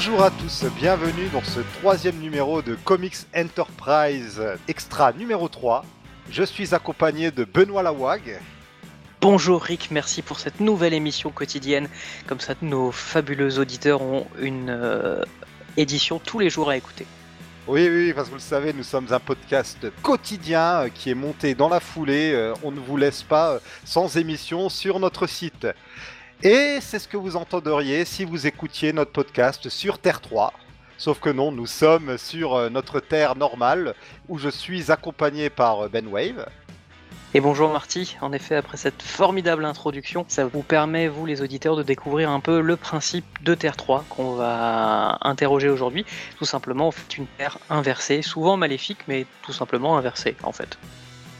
Bonjour à tous, bienvenue dans ce troisième numéro de Comics Enterprise Extra numéro 3. Je suis accompagné de Benoît Lawag. Bonjour Rick, merci pour cette nouvelle émission quotidienne. Comme ça, nos fabuleux auditeurs ont une euh, édition tous les jours à écouter. Oui, oui, parce que vous le savez, nous sommes un podcast quotidien euh, qui est monté dans la foulée. Euh, on ne vous laisse pas sans émission sur notre site. Et c'est ce que vous entendriez si vous écoutiez notre podcast sur Terre 3. Sauf que non, nous sommes sur notre Terre normale où je suis accompagné par Ben Wave. Et bonjour Marty, en effet après cette formidable introduction, ça vous permet, vous les auditeurs, de découvrir un peu le principe de Terre 3 qu'on va interroger aujourd'hui. Tout simplement, en fait, une Terre inversée, souvent maléfique, mais tout simplement inversée en fait.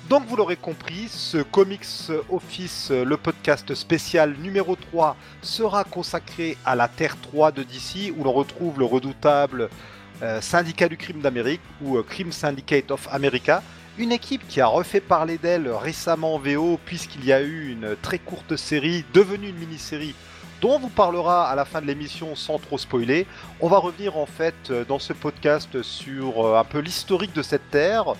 Donc vous l'aurez compris, ce Comics Office, le podcast spécial numéro 3, sera consacré à la Terre 3 de DC, où l'on retrouve le redoutable euh, Syndicat du crime d'Amérique, ou euh, Crime Syndicate of America, une équipe qui a refait parler d'elle récemment en VO puisqu'il y a eu une très courte série devenue une mini-série dont on vous parlera à la fin de l'émission sans trop spoiler. On va revenir en fait dans ce podcast sur euh, un peu l'historique de cette Terre,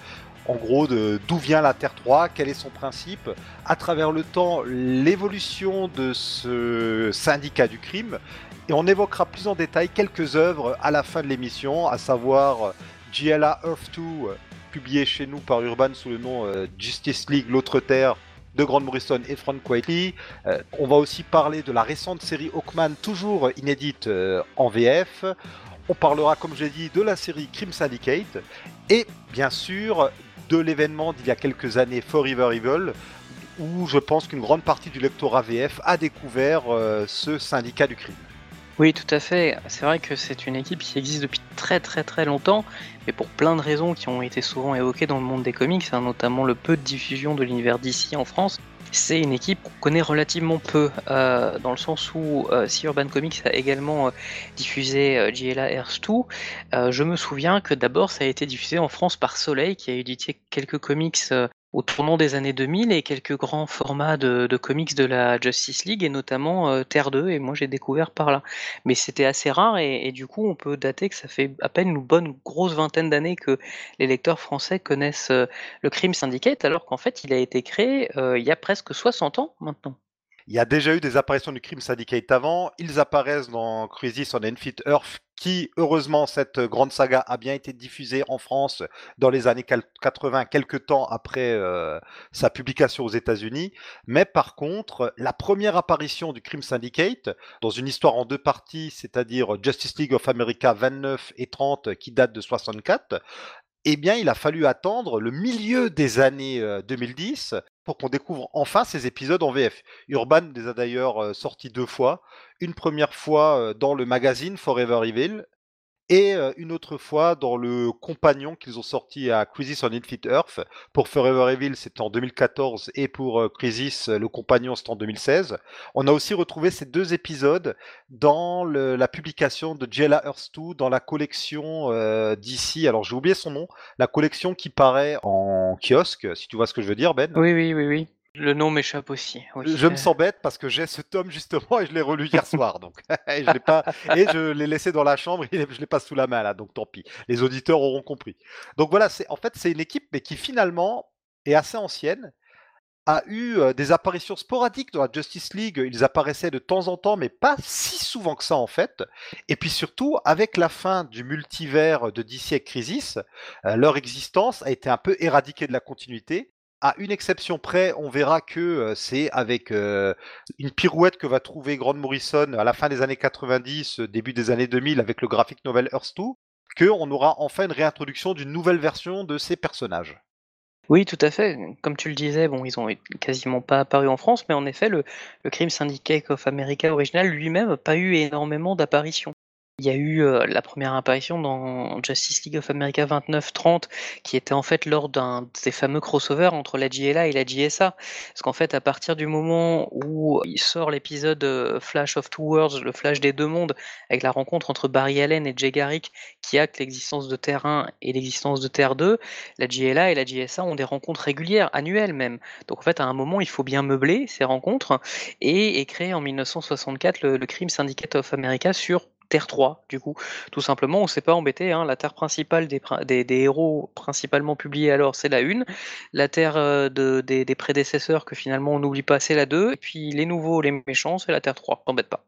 en gros d'où vient la Terre 3, quel est son principe, à travers le temps l'évolution de ce syndicat du crime, et on évoquera plus en détail quelques œuvres à la fin de l'émission, à savoir GLA Earth 2 publié chez nous par Urban sous le nom euh, Justice League, l'autre terre de Grant Morrison et Frank Quitely. Euh, on va aussi parler de la récente série Hawkman, toujours inédite euh, en VF. On parlera, comme j'ai dit, de la série Crime Syndicate et bien sûr de l'événement d'il y a quelques années Forever Evil, où je pense qu'une grande partie du lectorat VF a découvert ce syndicat du crime. Oui, tout à fait. C'est vrai que c'est une équipe qui existe depuis très très très longtemps, mais pour plein de raisons qui ont été souvent évoquées dans le monde des comics, hein, notamment le peu de diffusion de l'univers d'ici en France. C'est une équipe qu'on connaît relativement peu, euh, dans le sens où euh, si Urban Comics a également euh, diffusé GLA Earth 2, je me souviens que d'abord ça a été diffusé en France par Soleil, qui a édité quelques comics au tournant des années 2000 et quelques grands formats de, comics de la Justice League et notamment euh, Terre 2 et moi j'ai découvert par là. Mais c'était assez rare et, du coup on peut dater que ça fait à peine une bonne grosse vingtaine d'années que les lecteurs français connaissent euh, le Crime Syndicate alors qu'en fait il a été créé euh, il y a presque 60 ans maintenant. Il y a déjà eu des apparitions du Crime Syndicate avant. Ils apparaissent dans Crisis on Infinite Earth, qui, heureusement, cette grande saga a bien été diffusée en France dans les années 80, quelques temps après euh, sa publication aux États-Unis. Mais par contre, la première apparition du Crime Syndicate, dans une histoire en deux parties, c'est-à-dire Justice League of America 29 et 30, qui date de 64, eh bien, il a fallu attendre le milieu des années 2010 euh, pour qu'on découvre enfin ces épisodes en VF. Urban les a d'ailleurs euh, sortis deux fois. Une première fois euh, dans le magazine Forever Evil, et une autre fois dans le compagnon qu'ils ont sorti à Crisis on Infinite Earth. Pour Forever Evil, c'était en 2014 et pour Crisis, le compagnon, c'était en 2016. On a aussi retrouvé ces deux épisodes dans la publication de Jella Earth 2 dans la collection d'ici. Alors j'ai oublié son nom, la collection qui paraît en kiosque, si tu vois ce que je veux dire, Ben? Oui, oui, oui, oui. Le nom m'échappe aussi. Je me sens bête parce que j'ai ce tome justement et je l'ai relu hier soir. Donc, et je l'ai pas et je l'ai laissé dans la chambre et je l'ai pas sous la main là. Donc tant pis. Les auditeurs auront compris. Donc voilà, c'est en fait c'est une équipe mais qui finalement est assez ancienne a eu euh, des apparitions sporadiques dans la Justice League. Ils apparaissaient de temps en temps, mais pas si souvent que ça en fait. Et puis surtout, avec la fin du multivers de DC et Crisis, euh, leur existence a été un peu éradiquée de la continuité à une exception près, on verra que c'est avec une pirouette que va trouver Grant Morrison à la fin des années 90, début des années 2000 avec le graphic novel Earth 2, qu'on aura enfin une réintroduction d'une nouvelle version de ces personnages. Oui, tout à fait. Comme tu le disais, bon, ils ont quasiment pas apparu en France, mais en effet, le, le Crime Syndicate of America original lui-même n'a pas eu énormément d'apparitions. Il y a eu la première apparition dans Justice League of America 29-30, qui était en fait lors d'un des fameux crossovers entre la JLA et la JSA. Parce qu'en fait, à partir du moment où il sort l'épisode Flash of Two Worlds, le Flash des deux mondes, avec la rencontre entre Barry Allen et Jay Garrick, qui acte l'existence de Terre 1 et l'existence de Terre 2, la JLA et la JSA ont des rencontres régulières, annuelles même. Donc en fait, à un moment, il faut bien meubler ces rencontres et, créer en 1964 le, le Crime Syndicate of America sur Terre 3, du coup. Tout simplement, on s'est pas embêté. Hein. La Terre principale des, des, héros principalement publiés alors, c'est la 1. La Terre euh, de, des, des, prédécesseurs, que finalement on n'oublie pas, c'est la 2. Et puis les nouveaux, les méchants, c'est la Terre 3. T'embête pas.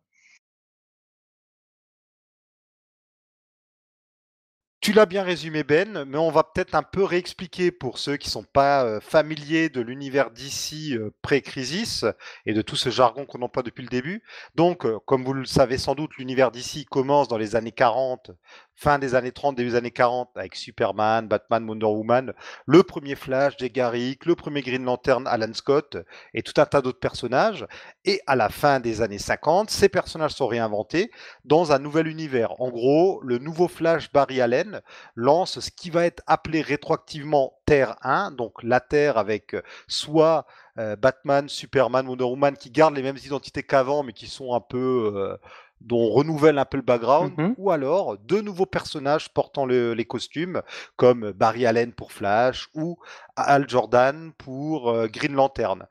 Tu l'as bien résumé Ben, mais on va peut-être un peu réexpliquer pour ceux qui ne sont pas euh, familiers de l'univers d'ici euh, pré-crisis et de tout ce jargon qu'on emploie depuis le début. Donc, euh, comme vous le savez sans doute, l'univers d'ici commence dans les années 40 fin des années 30, début des années 40, avec Superman, Batman, Wonder Woman, le premier Flash, Jay Garrick, le premier Green Lantern, Alan Scott, et tout un tas d'autres personnages. Et à la fin des années 50, ces personnages sont réinventés dans un nouvel univers. En gros, le nouveau Flash Barry Allen lance ce qui va être appelé rétroactivement Terre 1, donc la Terre avec euh, soit euh, Batman, Superman, Wonder Woman qui gardent les mêmes identités qu'avant, mais qui sont un peu euh, dont on renouvelle un peu le background, mhm. ou alors deux nouveaux personnages portant les costumes, comme Barry Allen pour Flash ou Al Jordan pour euh, Green Lantern.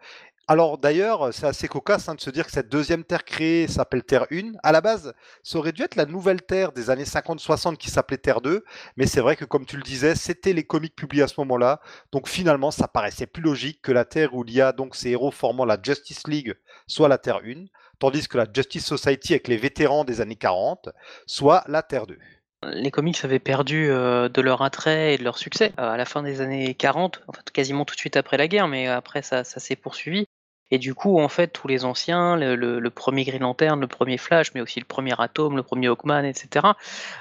Alors d'ailleurs, c'est assez cocasse hein, de se dire que cette deuxième Terre créée s'appelle Terre 1. À la base, ça aurait dû être la nouvelle Terre des années 50-60 qui s'appelait Terre 2, mais c'est vrai que comme tu le disais, c'était les comics publiés à ce moment-là. Donc finalement, ça paraissait plus logique que la Terre où il y a donc ces héros formant la Justice League soit la Terre 1 tandis que la Justice Society avec les vétérans des années 40, soit la Terre 2. Les comics avaient perdu euh, de leur attrait et de leur succès euh, à la fin des années 40, en fait quasiment tout de suite après la guerre, mais après ça s'est poursuivi. Et du coup, en fait, tous les anciens, le, premier Green Lantern, le premier Flash, mais aussi le premier Atom, le premier Hawkman, etc.,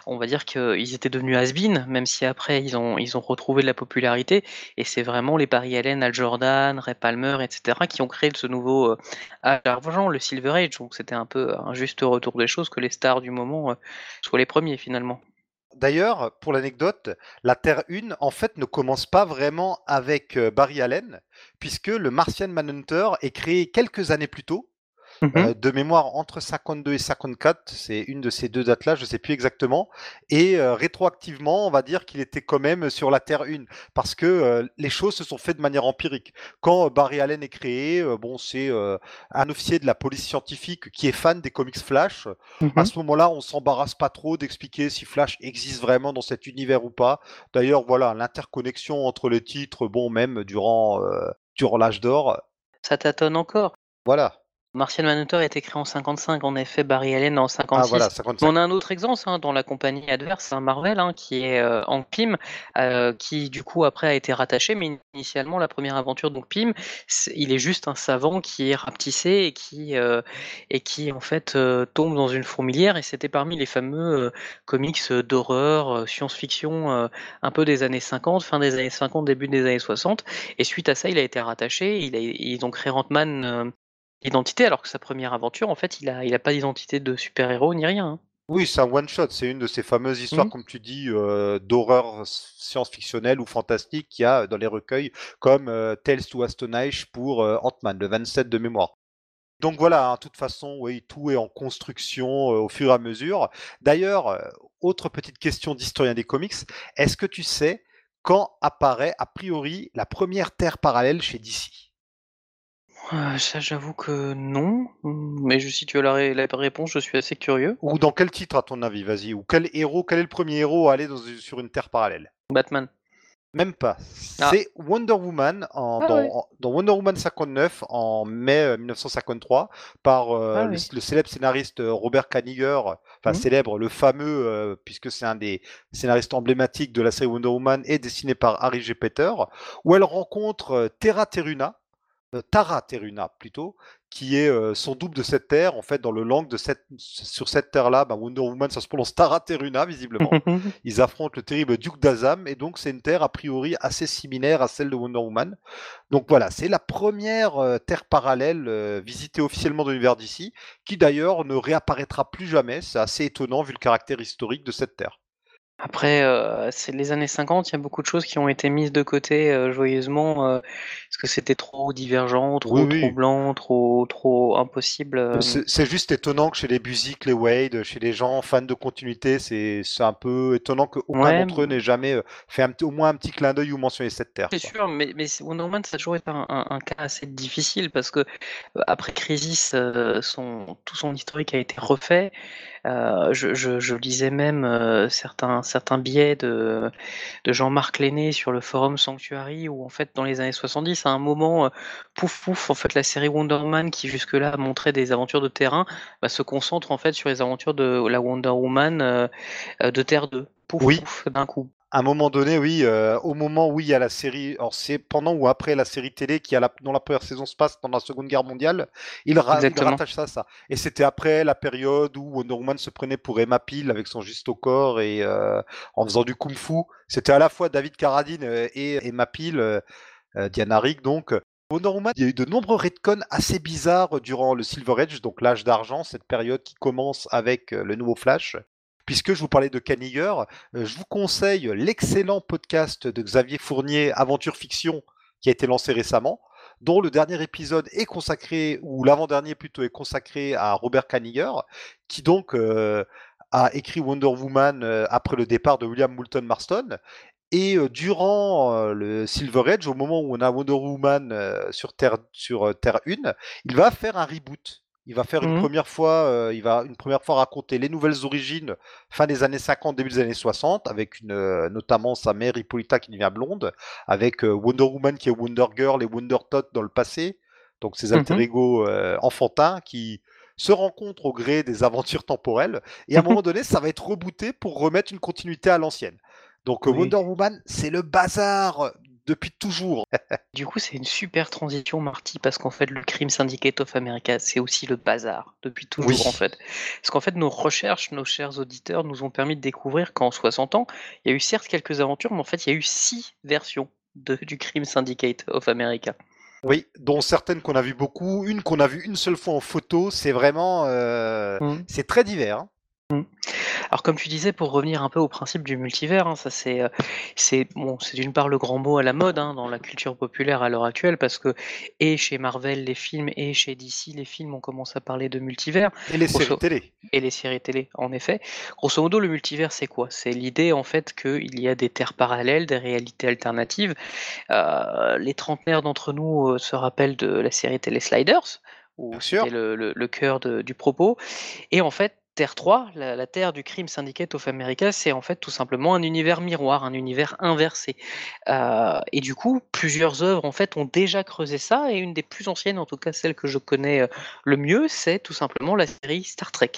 on va dire qu'ils étaient devenus has même si après ils ont, retrouvé de la popularité. Et c'est vraiment les Barry Allen, Al Jordan, Ray Palmer, etc., qui ont créé ce nouveau euh, argent, le Silver Age. Donc c'était un peu un juste retour des choses que les stars du moment euh, soient les premiers finalement. D'ailleurs, pour l'anecdote, la Terre 1, en fait, ne commence pas vraiment avec euh, Barry Allen, puisque le Martian Manhunter est créé quelques années plus tôt, Mmh euh, de mémoire entre 52 et 54, c'est une de ces deux dates-là, je ne sais plus exactement. Et euh, rétroactivement, on va dire qu'il était quand même sur la Terre 1, parce que euh, les choses se sont faites de manière empirique. Quand Barry Allen est créé, bon, c'est un officier de la police scientifique qui est fan des comics Flash. Mmh à ce moment-là, on s'embarrasse pas trop d'expliquer si Flash existe vraiment dans cet univers ou pas. D'ailleurs, voilà, l'interconnexion entre les titres, bon, même durant, durant l'âge d'or. Ça tâtonne encore. Voilà. Martian Manhunter a été créé en 55, en effet, Barry Allen en 56. Ah, voilà, On a un autre exemple hein, dans la compagnie adverse, un Marvel, hein, qui est euh, en Pym, euh, qui du coup après a été rattaché, mais initialement la première aventure, donc Pym, il est juste un savant qui est rapetissé et qui, euh, et qui en fait tombe dans une fourmilière, et c'était parmi les fameux comics d'horreur, science-fiction, un peu des années 50, fin des années 50, début des années 60, et suite à ça, il a été rattaché, il a, ils ont créé Ant-Man identité, alors que sa première aventure, en fait, il a, il a pas d'identité de super-héros ni rien. Hein. Oui, c'est un one-shot. C'est une de ces fameuses histoires, mmh. comme tu dis, euh, d'horreur science-fictionnelle ou fantastique qu'il y a dans les recueils, comme euh, Tales to Astonish pour euh, Ant-Man, le 27 de mémoire. Donc voilà, hein, de toute façon, oui, tout est en construction au fur et à mesure. D'ailleurs, autre petite question d'historien des comics, est-ce que tu sais quand apparaît a priori la première Terre parallèle chez DC euh, ça, j'avoue que non, mais si tu as la, réponse, je suis assez curieux. Ou dans quel titre, à ton avis, vas-y Ou quel héros, quel est le premier héros à aller sur une terre parallèle? Batman. Même pas. Ah. C'est Wonder Woman ah dans, Wonder Woman 59 en mai 1953 euh, par euh, ah le, célèbre scénariste Robert Kaniger, enfin mmh. célèbre, le fameux, puisque c'est un des scénaristes emblématiques de la série Wonder Woman et dessiné par Harry G. Peter, où elle rencontre Terra Teruna, Tara Teruna plutôt, qui est euh, son double de cette terre. En fait, dans le langue de cette, sur cette terre-là, bah, Wonder Woman, ça se prononce Tara Teruna, visiblement. Ils affrontent le terrible Duke d'Azam, et donc c'est une terre a priori assez similaire à celle de Wonder Woman. Donc voilà, c'est la première euh, terre parallèle visitée officiellement de l'univers d'ici, qui d'ailleurs ne réapparaîtra plus jamais. C'est assez étonnant vu le caractère historique de cette terre. Après, euh, c'est les années 50, il y a beaucoup de choses qui ont été mises de côté euh, joyeusement euh, parce que c'était trop divergent, trop Oui, oui. troublant, trop trop impossible. C'est juste étonnant que chez les Buzik, les Wade, chez les gens fans de continuité, c'est un peu étonnant qu'aucun Ouais, d'entre eux n'ait jamais fait un au moins un petit clin d'œil ou mentionné cette terre. c'est sûr, mais, mais Wonder Woman, ça a toujours été un, un- un cas assez difficile parce que après Crisis, son, tout son historique a été refait. Je, je, je lisais même certains, certains biais de, de Jean-Marc Lenné sur le forum Sanctuary où en fait dans les années 70, à un moment, euh, pouf pouf, en fait la série Wonder Woman qui jusque-là montrait des aventures de terrain, bah, se concentre en fait sur les aventures de la Wonder Woman euh, euh, de Terre 2. Pouf Oui. pouf, d'un coup. À un moment donné, oui, euh, au moment où il y a la série, alors c'est pendant ou après la série télé qui a la, dont la première saison se passe pendant la Seconde Guerre mondiale, il, ra- il rattache ça à ça. Et c'était après la période où Wonder Woman se prenait pour Emma Peel avec son juste au corps et euh, en faisant du kung-fu. C'était à la fois David Carradine euh, et Emma Peel, euh, Diana Rigg donc. Wonder Woman, il y a eu de nombreux retcons assez bizarres durant le Silver Age, donc l'âge d'argent, cette période qui commence avec le nouveau Flash. Puisque je vous parlais de Kaniger, euh, je vous conseille l'excellent podcast de Xavier Fournier, Aventure Fiction, qui a été lancé récemment, dont le dernier épisode est consacré, ou l'avant-dernier plutôt, est consacré à Robert Kaniger, qui donc euh, a écrit Wonder Woman euh, après le départ de William Moulton Marston. Et durant le Silver Age, au moment où on a Wonder Woman sur Terre, sur Terre 1, il va faire un reboot. Il va faire une Mhm. première fois, euh, il va une première fois raconter les nouvelles origines fin des années 50, début des années 60, avec une, euh, notamment sa mère Hippolyta qui devient blonde, avec euh, Wonder Woman qui est Wonder Girl et Wonder Tot dans le passé, donc ces alter Mhm. ego enfantins qui se rencontrent au gré des aventures temporelles. Et à un moment donné, ça va être rebooté pour remettre une continuité à l'ancienne. Donc Oui. Wonder Woman, c'est le bazar depuis toujours. Du coup, c'est une super transition, Marty, parce qu'en fait, le Crime Syndicate of America, c'est aussi le bazar, depuis toujours, Oui. en fait. Parce qu'en fait, nos recherches, nos chers auditeurs, nous ont permis de découvrir qu'en 60 ans, il y a eu certes quelques aventures, mais en fait, il y a eu six versions de, du Crime Syndicate of America. Oui, dont certaines qu'on a vues beaucoup, une qu'on a vue une seule fois en photo, c'est vraiment... euh, Mhm. C'est très divers. hein. Alors comme tu disais, pour revenir un peu au principe du multivers, hein, ça c'est euh, c'est bon, c'est d'une part le grand mot à la mode hein, dans la culture populaire à l'heure actuelle parce que et chez Marvel les films et chez DC les films ont commencé à parler de multivers Et les Grosso- séries télé. et les séries télé en effet. Grosso modo, le multivers c'est quoi? C'est l'idée en fait qu'il y a des terres parallèles, des réalités alternatives. Euh, les trentenaires d'entre nous euh, se rappellent de la série télé Sliders où c'était le, le- le cœur de- du propos. Et en fait, Terre 3, la, la Terre du Crime Syndicate of America, c'est en fait tout simplement un univers miroir, un univers inversé. Euh, et du coup, plusieurs œuvres en fait ont déjà creusé ça, et une des plus anciennes, en tout cas celle que je connais euh, le mieux, c'est tout simplement la série Star Trek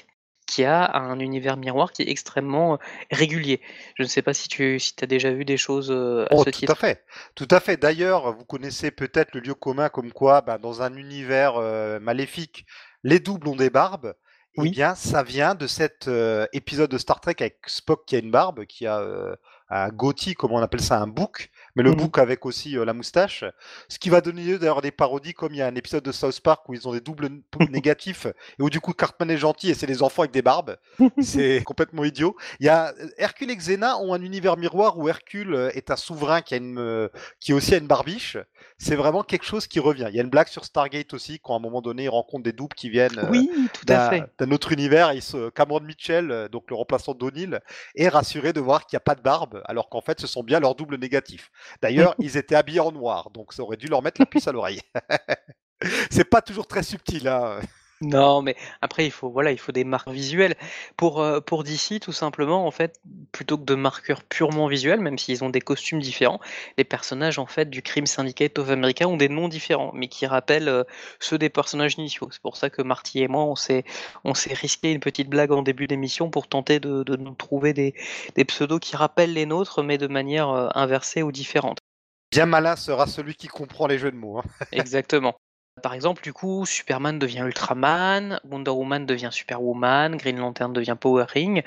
qui a un univers miroir qui est extrêmement euh, régulier. Je ne sais pas si tu si as déjà vu des choses à Oh, ce tout titre. à fait. Tout à fait. D'ailleurs, vous connaissez peut-être le lieu commun comme quoi, bah, dans un univers euh, maléfique, les doubles ont des barbes. Eh Oui. bien, ça vient de cet euh, épisode de Star Trek avec Spock qui a une barbe, qui a euh, un goatee, comme on appelle ça, un bouc, mais le Mhm. bouc avec aussi euh, la moustache. Ce qui va donner lieu d'ailleurs des parodies, comme il y a un épisode de South Park où ils ont des doubles négatifs, et où du coup Cartman est gentil et c'est les enfants avec des barbes. C'est complètement idiot. Il y a euh, Hercule et Xena ont un univers miroir où Hercule euh, est un souverain qui a une qui aussi a une barbiche. C'est vraiment quelque chose qui revient. Il y a une blague sur Stargate aussi quand à un moment donné ils rencontrent des doubles qui viennent Oui, d'un autre univers. Il se, Cameron Mitchell, donc le remplaçant d'O'Neill, est rassuré de voir qu'il n'y a pas de barbe, alors qu'en fait ce sont bien leurs doubles négatifs. D'ailleurs, ils étaient habillés en noir, donc ça aurait dû leur mettre la puce à l'oreille. C'est pas toujours très subtil. Hein. Non, mais après, il faut, voilà, il faut des marques visuelles. Pour, euh, pour DC, tout simplement, en fait, plutôt que de marqueurs purement visuels, même s'ils ont des costumes différents, les personnages, en fait, du Crime Syndicate of America ont des noms différents, mais qui rappellent euh, ceux des personnages initiaux. C'est pour ça que Marty et moi, on s'est, on s'est risqué une petite blague en début d'émission pour tenter de, de nous trouver des, des pseudos qui rappellent les nôtres, mais de manière euh, inversée ou différente. Bien malin sera celui qui comprend les jeux de mots. hein. Exactement. Par exemple, du coup, Superman devient Ultraman, Wonder Woman devient Superwoman, Green Lantern devient Power Ring,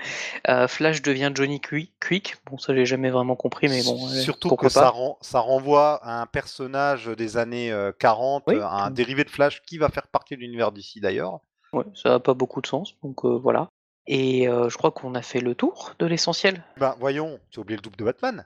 euh, Flash devient Johnny Quick. Bon, ça j'ai jamais vraiment compris, mais bon, euh, Surtout que ça, pas. ren- ça renvoie à un personnage des années euh, 40, Oui. euh, à un dérivé de Flash qui va faire partie de l'univers d'ici d'ailleurs. Ouais, ça n'a pas beaucoup de sens, donc euh, voilà. Et je crois qu'on a fait le tour de l'essentiel. Ben voyons, tu as oublié le double de Batman.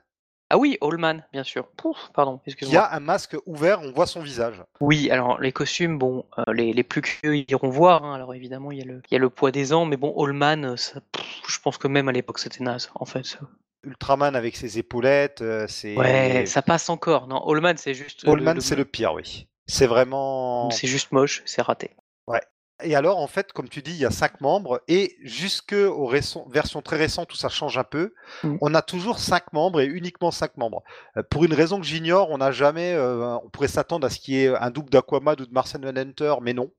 Ah oui, Allman, bien sûr. Pouf, pardon, excuse-moi. Il y a un masque ouvert, on voit son visage. Oui, alors les costumes, bon, les, les, plus curieux iront voir. Hein. Alors évidemment, il y, a le, il y a le poids des ans, mais bon, Allman, je pense que même à l'époque, c'était naze, en fait. Ultraman avec ses épaulettes, c'est. Ouais, ça passe encore. Non, Allman, c'est juste. Allman, c'est le pire, oui. C'est vraiment. C'est juste moche, c'est raté. Et alors, en fait, comme tu dis, il y a cinq membres, et jusque aux versions très récentes où ça change un peu, mmh. on a toujours cinq membres et uniquement cinq membres. Euh, pour une raison que j'ignore, on n'a jamais, euh, on pourrait s'attendre à ce qu'il y ait un double d'Aquamad ou de Marcel Manhunter, mais non.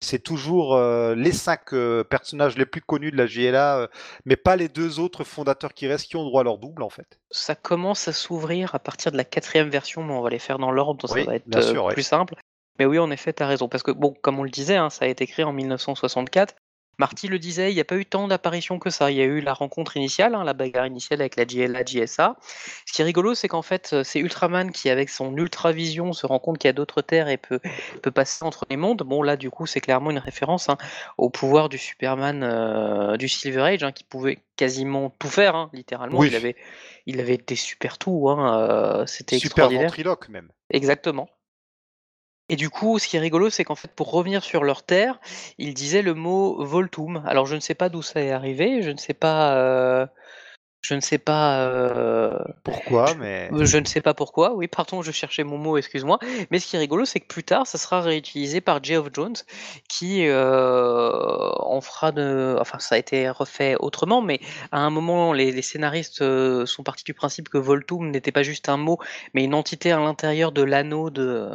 C'est toujours euh, les cinq personnages les plus connus de la JLA, mais pas les deux autres fondateurs qui restent qui ont droit à leur double en fait. Ça commence à s'ouvrir à partir de la quatrième version, mais on va les faire dans l'ordre, ça va être plus simple. Mais oui, en effet, tu as raison. Parce que, bon, comme on le disait, hein, ça a été créé en 1964. Marty le disait, il n'y a pas eu tant d'apparitions que ça. Il y a eu la rencontre initiale, hein, la bagarre initiale avec la GLA, GSA. Ce qui est rigolo, c'est qu'en fait, euh, c'est Ultraman qui, avec son ultra-vision, se rend compte qu'il y a d'autres terres et peut, peut passer entre les mondes. Bon, là, du coup, c'est clairement une référence hein, au pouvoir du Superman euh, du Silver Age, qui pouvait quasiment tout faire, littéralement. Il, avait, il avait des super tout. Euh, C'était extraordinaire. Super ventriloque, même. Exactement. Et du coup, ce qui est rigolo, c'est qu'en fait, pour revenir sur leur terre, ils disaient le mot Voltum. Alors, je ne sais pas d'où ça est arrivé, je ne sais pas. Euh, je ne sais pas. Euh, pourquoi, mais. Je ne sais pas pourquoi, oui, pardon, je cherchais mon mot, excuse-moi. Mais ce qui est rigolo, c'est que plus tard, ça sera réutilisé par Geoff Jones, qui euh, en fera de. Enfin, ça a été refait autrement, mais à un moment, les, scénaristes euh, sont partis du principe que Voltum n'était pas juste un mot, mais une entité à l'intérieur de l'anneau de,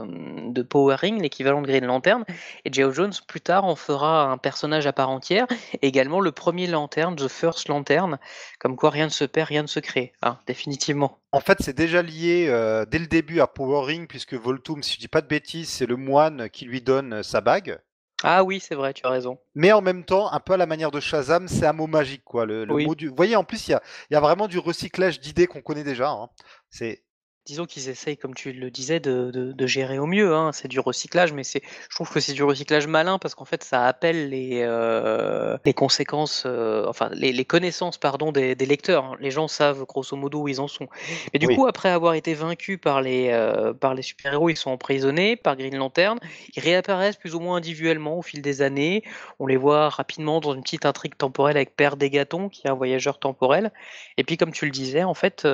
de Powering, l'équivalent de Green Lantern. Et Geoff Jones, plus tard, en fera un personnage à part entière, également le premier Lantern, The First Lantern, comme quoi rien ne se se perd, rien ne se crée, hein, définitivement. En fait, c'est déjà lié euh, dès le début à Power Ring, puisque Voltum, si je dis pas de bêtises, c'est le moine qui lui donne euh, sa bague. Ah oui, c'est vrai, tu as raison. Mais en même temps, un peu à la manière de Shazam, c'est un mot magique, quoi. Le, mot du... Vous voyez, en plus, il y a, vraiment du recyclage d'idées qu'on connaît déjà. Hein. C'est disons qu'ils essayent, comme tu le disais, de, de, gérer au mieux. Hein. C'est du recyclage, mais c'est, je trouve que c'est du recyclage malin parce qu'en fait, ça appelle les, euh, les conséquences, euh, enfin, les, les, connaissances, pardon, des, des lecteurs. Hein. Les gens savent grosso modo où ils en sont. Et du coup, après avoir été vaincus par les, euh, par les super-héros, ils sont emprisonnés par Green Lantern. Ils réapparaissent plus ou moins individuellement au fil des années. On les voit rapidement dans une petite intrigue temporelle avec Père Dégaton, qui est un voyageur temporel. Et puis, comme tu le disais, en fait,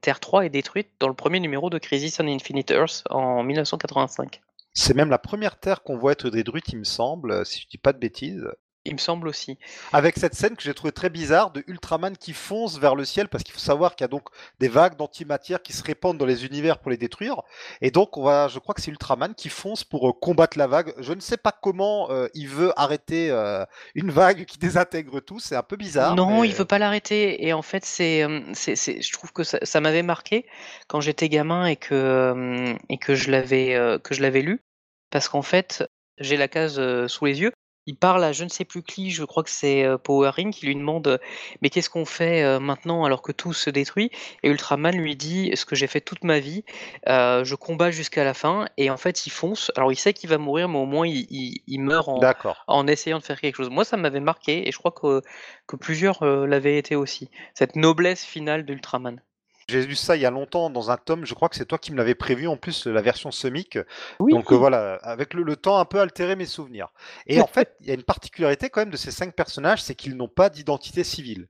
Terre 3 est détruite dans le premier numéro de Crisis on Infinite Earth en 1985. C'est même la première Terre qu'on voit être détruite, il me semble, si je dis pas de bêtises. Il me semble aussi. Avec cette scène que j'ai trouvé très bizarre de Ultraman qui fonce vers le ciel, parce qu'il faut savoir qu'il y a donc des vagues d'antimatière qui se répandent dans les univers pour les détruire. Et donc, on va, je crois que c'est Ultraman qui fonce pour euh, combattre la vague. Je ne sais pas comment euh, il veut arrêter euh, une vague qui désintègre tout. C'est un peu bizarre. Non, il il veut pas l'arrêter. Et en fait, c'est, c'est, je trouve que ça, ça m'avait marqué quand j'étais gamin et que, et que je l'avais, que je l'avais lu. Parce qu'en fait, j'ai la case sous les yeux il parle à je ne sais plus qui, je crois que c'est Power Ring, qui lui demande mais qu'est-ce qu'on fait maintenant alors que tout se détruit? Et Ultraman lui dit ce que j'ai fait toute ma vie, je combats jusqu'à la fin et en fait il fonce. Alors il sait qu'il va mourir, mais au moins il, meurt en, en, essayant de faire quelque chose. Moi ça m'avait marqué et je crois que, que plusieurs l'avaient été aussi. Cette noblesse finale d'Ultraman. J'ai lu ça il y a longtemps dans un tome, je crois que c'est toi qui me l'avais prévu en plus, la version semic. Donc euh, voilà, avec le, temps un peu altéré mes souvenirs. Et en fait, il y a une particularité quand même de ces cinq personnages, c'est qu'ils n'ont pas d'identité civile.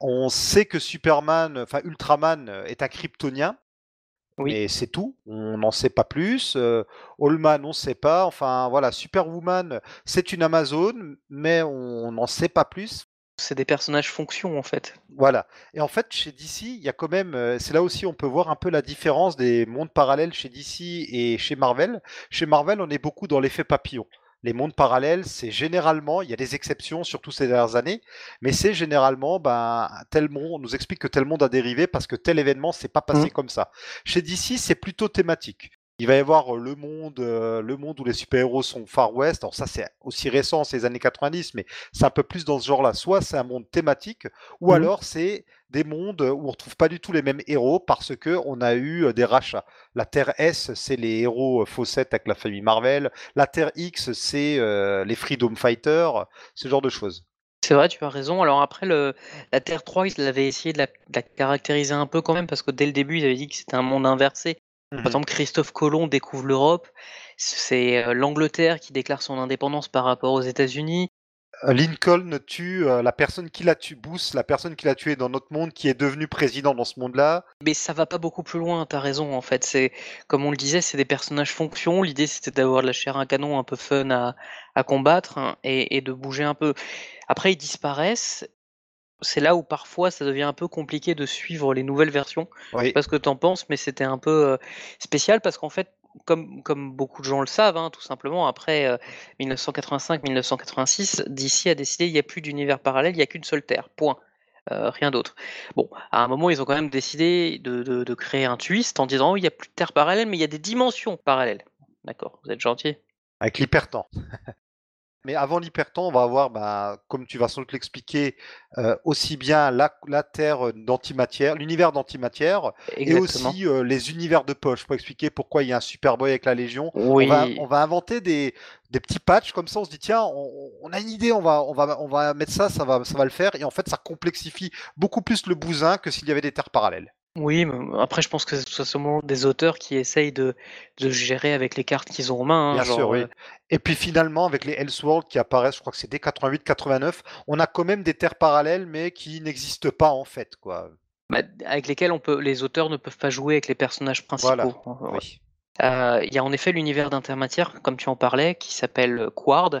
On sait que Superman, enfin Ultraman est un kryptonien, oui. Mais c'est tout, on n'en sait pas plus. Euh, Allman, on ne sait pas. Enfin voilà, Superwoman, c'est une Amazon, mais on n'en sait pas plus c'est des personnages fonction en fait. Voilà. Et en fait, chez DC, il y a quand même, euh, c'est là aussi on peut voir un peu la différence des mondes parallèles chez DC et chez Marvel. Chez Marvel, on est beaucoup dans l'effet papillon. Les mondes parallèles, c'est généralement, il y a des exceptions, surtout ces dernières années, mais c'est généralement, ben, tel monde, on nous explique que tel monde a dérivé parce que tel événement s'est pas passé mmh. comme ça. Chez DC, c'est plutôt thématique. Il va y avoir le monde, le monde où les super-héros sont Far West. Alors ça, c'est aussi récent, c'est les années 90, mais c'est un peu plus dans ce genre-là. Soit c'est un monde thématique, ou mmh alors c'est des mondes où on retrouve pas du tout les mêmes héros parce que on a eu des rachats. La Terre S, c'est les héros Fawcett avec la famille Marvel. La Terre X, c'est les Freedom Fighters, ce genre de choses. C'est vrai, tu as raison. Alors après, le, la Terre 3, ils avaient essayé de la, caractériser un peu quand même, parce que dès le début, ils avaient dit que c'était un monde inversé. Par mhm. exemple, Christophe Colomb découvre l'Europe. C'est euh, l'Angleterre qui déclare son indépendance par rapport aux États-Unis. Euh, Lincoln tue euh, la personne qui l'a tué, Booth, la personne qui l'a tué dans notre monde, qui est devenu président dans ce monde-là. Mais ça va pas beaucoup plus loin, t'as raison, en fait. C'est, comme on le disait, c'est des personnages fonction. L'idée, c'était d'avoir de la chair à canon un peu fun à, combattre hein, et, de bouger un peu. Après, ils disparaissent. C'est là où parfois ça devient un peu compliqué de suivre les nouvelles versions. Oui. Je sais pas ce que t'en penses, mais c'était un peu euh, spécial parce qu'en fait, comme, comme beaucoup de gens le savent, hein, tout simplement, après 1985-1986, euh, DC a décidé qu'il n'y a plus d'univers parallèle, il n'y a qu'une seule Terre, point. Euh, rien d'autre. Bon, à un moment, ils ont quand même décidé de, de, créer un twist en disant oh, il n'y a plus de Terre parallèle, mais il y a des dimensions parallèles. D'accord, vous êtes gentil. Avec l'hypertemps. Mais avant l'hypertemps, on va avoir, bah, comme tu vas sans doute l'expliquer, euh, aussi bien la, la Terre d'antimatière, l'univers d'antimatière, et aussi euh, les univers de poche, pour expliquer pourquoi il y a un Superboy avec la Légion. Oui. On, va, inventer des, des, petits patchs comme ça, on se dit, tiens, on, a une idée, on va, on, va, on va mettre ça, ça va, ça va le faire, et en fait, ça complexifie beaucoup plus le bousin que s'il y avait des terres parallèles. Oui, après je pense que c'est seulement des auteurs qui essayent de, de gérer avec les cartes qu'ils ont en main. Hein, Bien sûr, oui. Euh, et puis finalement, avec les Elseworlds qui apparaissent, je crois que c'est dès 88-89, on a quand même des terres parallèles, mais qui n'existent pas en fait, quoi. Bah, avec lesquelles on peut, les auteurs ne peuvent pas jouer avec les personnages principaux. Voilà. Oui. Euh, il y a en effet l'univers d'intermatière, comme tu en parlais, qui s'appelle Quard.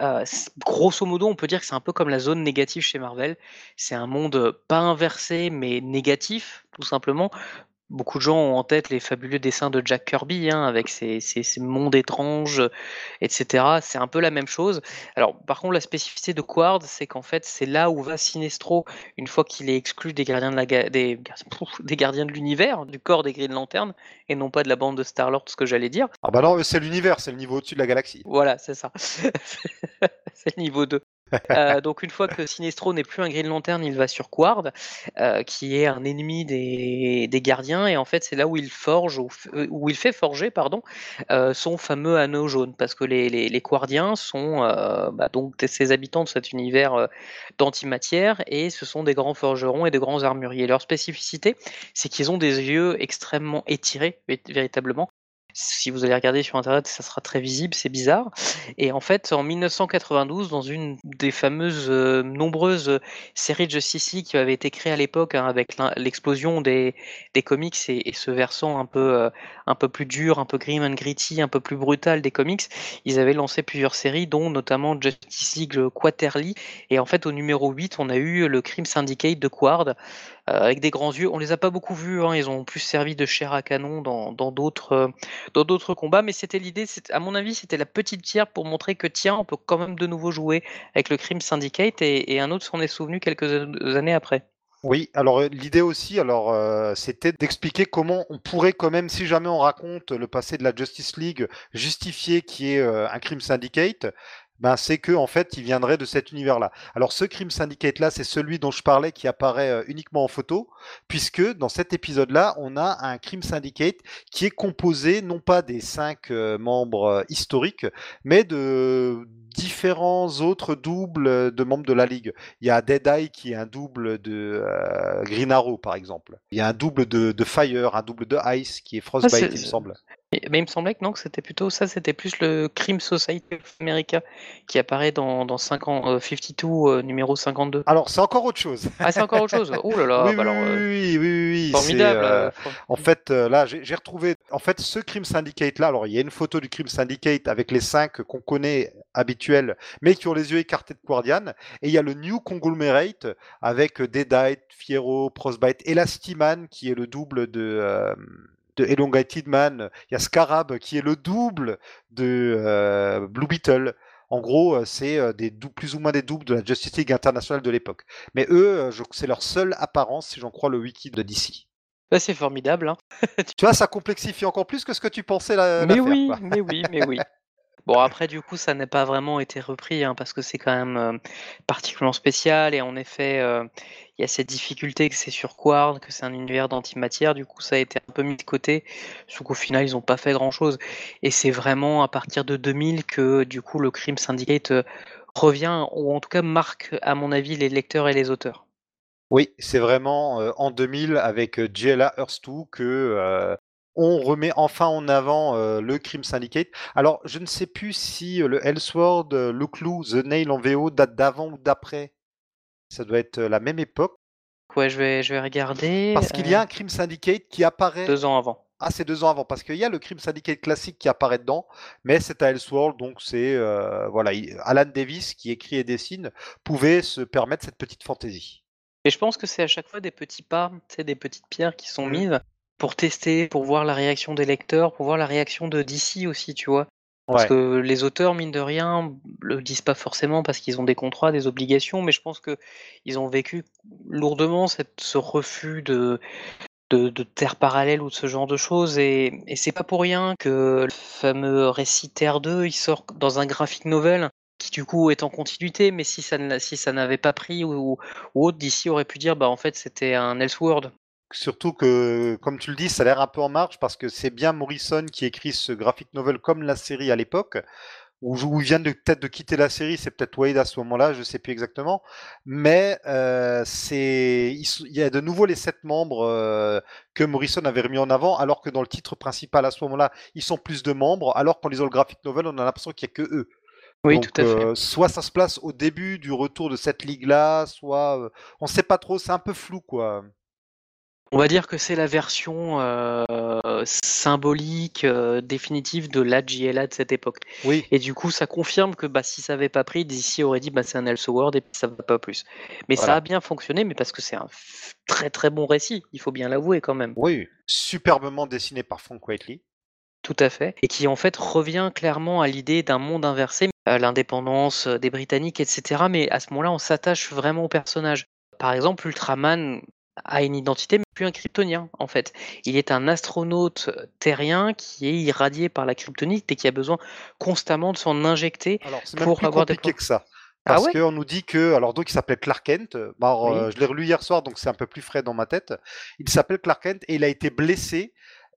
Euh, grosso modo, on peut dire que c'est un peu comme la zone négative chez Marvel. C'est un monde pas inversé, mais négatif, tout simplement, Beaucoup de gens ont en tête les fabuleux dessins de Jack Kirby, hein, avec ses, mondes étranges, etc. C'est un peu la même chose. Alors, par contre, la spécificité de Quard, c'est qu'en fait, c'est là où va Sinestro, une fois qu'il est exclu des gardiens de la des, des gardiens de l'univers, du corps des Green Lantern, et non pas de la bande de Star-Lord, ce que j'allais dire. Ah bah non, c'est l'univers, c'est le niveau au-dessus de la galaxie. Voilà, c'est ça. c'est le niveau 2. Euh, donc une fois que Sinestro n'est plus un Green Lantern, il va sur Quard, euh, qui est un ennemi des, gardiens, et en fait c'est là où il forge, euh, où, il fait forger, pardon, son fameux anneau jaune, parce que les, les, Quardiens sont bah, donc ces habitants de cet univers d'antimatière, et ce sont des grands forgerons et des grands armuriers. Leur spécificité, c'est qu'ils ont des yeux extrêmement étirés, véritablement, si vous allez regarder sur internet, ça sera très visible, c'est bizarre. Et en fait, en 1992, dans une des fameuses euh, nombreuses séries de Justice League qui avait été créée à l'époque hein, avec l'explosion des, des comics et, ce versant un peu, euh, un peu plus dur, un peu grim and gritty, un peu plus brutal des comics, ils avaient lancé plusieurs séries, dont notamment Justice League Quaterly. Et en fait, au numéro 8, on a eu le Crime Syndicate de Quard, euh, avec des grands yeux. On les a pas beaucoup vus, hein, ils ont plus servi de chair à canon dans d'autres euh, dans d'autres combats, mais c'était l'idée, à mon avis, c'était la petite pierre pour montrer que tiens, on peut quand même de nouveau jouer avec le Crime Syndicate, et, un autre s'en est souvenu quelques années après. Oui, alors euh, l'idée aussi, alors c'était d'expliquer comment on pourrait quand même, si jamais on raconte le passé de la Justice League, justifier qui est un crime syndicate, ben, c'est que en fait, il viendrait de cet univers-là. Alors, ce crime syndicate-là, c'est celui dont je parlais qui apparaît euh, uniquement en photo, puisque dans cet épisode-là, on a un crime syndicate qui est composé non pas des cinq euh, membres euh, historiques, mais de différents autres doubles de membres de la Ligue. Il y a Deadeye qui est un double de Green Arrow, par exemple. Il y a un double de, de Fire, un double de Ice qui est Frostbite, il me semble. Mais il me semblait que non, que c'était plutôt ça, c'était plus le Crime Society of America qui apparaît dans, dans 50, 52, euh, euh, numéro 52. Alors, c'est encore autre chose. Ah, c'est encore autre chose. Oh là là, oui, bah alors, euh, oui, oui, oui, Formidable. en fait, là, j'ai retrouvé. En fait, ce Crime Syndicate là, alors il y a une photo du Crime Syndicate avec les cinq qu'on connaît mais qui ont les yeux écartés de Guardian. Et il y a le New Conglomerate avec Deadite, Fiero, Prosbite et Lastiman qui est le double de de Elongated Man, il y a Scarab qui est le double de euh, Blue Beetle. En gros, euh, c'est euh, des plus ou moins des doubles de la Justice League internationale de l'époque. Mais eux, c'est leur seule apparence, si j'en crois le wiki de DC. Bah, c'est formidable. Hein. tu vois, ça complexifie encore plus que ce que tu pensais là. Mais oui, mais oui, mais oui. Bon, après, du coup, ça n'a pas vraiment été repris hein, parce que c'est quand même particulièrement spécial et en effet, il y a cette difficulté que c'est sur Quard, que c'est un univers d'antimatière, du coup ça a été un peu mis de côté, sauf qu'au final ils n'ont pas fait grand chose. Et c'est vraiment à partir de 2000 que du coup le Crime Syndicate euh, revient, ou en tout cas marque, à mon avis, les lecteurs et les auteurs. Oui, c'est vraiment en 2000 avec Earth 2 que on remet enfin en avant le Crime Syndicate. Alors, je ne sais plus si le Elseworld, le Clou, The Nail en VO date d'avant ou d'après. Ça doit être la même époque. Ouais, je vais, je vais regarder. Parce qu'il y a un Crime Syndicate qui apparaît. Deux ans avant. Ah, c'est deux ans avant, parce qu'il y a le Crime Syndicate classique qui apparaît dedans, mais c'est à Elseworld, donc c'est voilà, Alan Davis qui écrit et dessine pouvait se permettre cette petite fantaisie. Et je pense que c'est à chaque fois des petits pas, des petites pierres qui sont Mmh. mises pour tester, pour voir la réaction des lecteurs, pour voir la réaction de DC aussi, tu vois. Parce Ouais. que les auteurs, mine de rien, le disent pas forcément parce qu'ils ont des contrats, des obligations, mais je pense que ils ont vécu lourdement cette, ce refus de, de, de terre parallèle ou de ce genre de choses. Et, et c'est pas pour rien que le fameux récit Terre 2, il sort dans un graphic novel qui du coup est en continuité, mais si ça, si ça n'avait pas pris ou, ou autre, d'ici aurait pu dire bah en fait c'était un Elseworld. Surtout que, comme tu le dis, ça a l'air un peu en marge parce que c'est bien Morrison qui écrit ce graphic novel comme la série à l'époque, où, où il vient de- peut-être de quitter la série, c'est peut-être Wade à ce moment-là, je sais plus exactement. Mais euh, c'est, ils il y a de nouveau les sept membres euh, que Morrison avait remis en avant, alors que dans le titre principal à ce moment-là, ils sont plus de membres, alors qu'en lisant le graphic novel, on a l'impression qu'il n'y a que eux. Oui, Donc, tout à fait. euh, soit ça se place au début du retour de cette ligue-là, soit on sait pas trop, c'est un peu flou quoi. On va dire que c'est la version euh, symbolique, euh, définitive de la JLA de cette époque. Oui, Et du coup, ça confirme que bah, si ça n'avait pas pris, DC aurait dit bah, c'est un Elseworld et ça va pas plus. Mais ça a bien fonctionné, mais parce que c'est un très très bon récit, il faut bien l'avouer quand même. oui, superbement dessiné par Frank Whiteley. Tout à fait. Et qui en fait revient clairement à l'idée d'un monde inversé, à l'indépendance euh, des Britanniques, etc. Mais à ce moment-là, on s'attache vraiment au personnage. Par exemple, Ultraman a une identité, mais plus un kryptonien en fait. Il est un astronaute terrien qui est irradié par la kryptonite et qui a besoin constamment de s'en injecter. Alors, c'est même Pour plus avoir des compliqué plans. que ça. Ah Parce ouais? qu'on nous dit que, alors donc il s'appelle Clark Kent, Bah, alors, Oui. euh, je l'ai relu hier soir donc c'est un peu plus frais dans ma tête. Il s'appelle Clark Kent et il a été blessé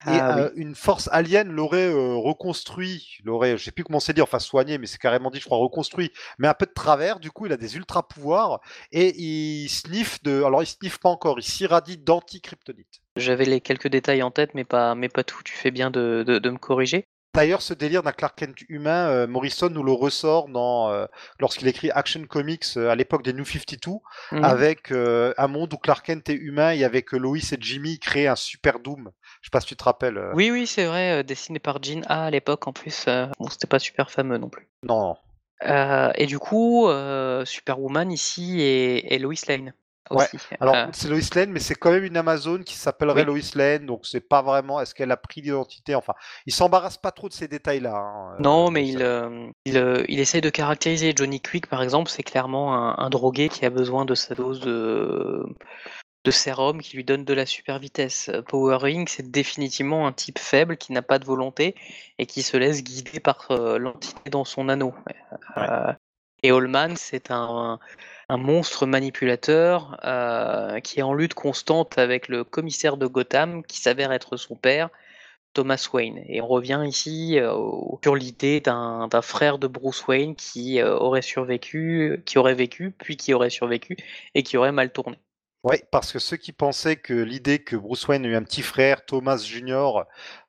et Ah oui. euh, une force alien l'aurait euh, reconstruit, l'aurait, je sais plus comment c'est dit, enfin soigné, mais c'est carrément dit, je crois, reconstruit, mais un peu de travers, du coup il a des ultra pouvoirs et il sniffe de, alors il sniffe pas encore, il s'irradie d'anti-kryptonite. J'avais les quelques détails en tête, mais pas, mais pas tout. Tu fais bien de, de- de me corriger. D'ailleurs, ce délire d'un Clark Kent humain, euh, Morrison nous le ressort dans euh, lorsqu'il écrit Action Comics euh, à l'époque des New 52, Mhm. avec un monde où Clark Kent est humain et avec Lois et Jimmy créent un super Doom. Je sais pas si tu te rappelles. Oui, oui, c'est vrai, dessiné par Jean A à l'époque en plus. bon, c'était pas super fameux non plus. Non. Et du coup, Superwoman ici est, est Lois Lane. Ouais, Aussi. Alors Euh, c'est Lois Lane, mais c'est quand même une Amazone qui s'appellerait Lois Lane, donc c'est pas vraiment. Est-ce qu'elle a pris l'identité Enfin, il s'embarrasse pas trop de ces détails-là. hein, non, euh, mais Morrison. il, euh, il, euh, il essaie de caractériser Johnny Quick, par exemple, c'est clairement un, un drogué qui a besoin de sa dose de, de sérum qui lui donne de la super vitesse. Euh, Power Ring, c'est définitivement un type faible qui n'a pas de volonté et qui se laisse guider par euh, l'entité dans son anneau. Et Allman, c'est un, monstre manipulateur euh, qui est en lutte constante avec le commissaire de Gotham qui s'avère être son père, Thomas Wayne. Et on revient ici euh, sur l'idée d'un d'un frère de Bruce Wayne qui euh, aurait survécu, qui aurait vécu, puis qui aurait survécu et qui aurait mal tourné. Oui, parce que ceux qui pensaient que l'idée que Bruce Wayne eu un petit frère, Thomas Jr.,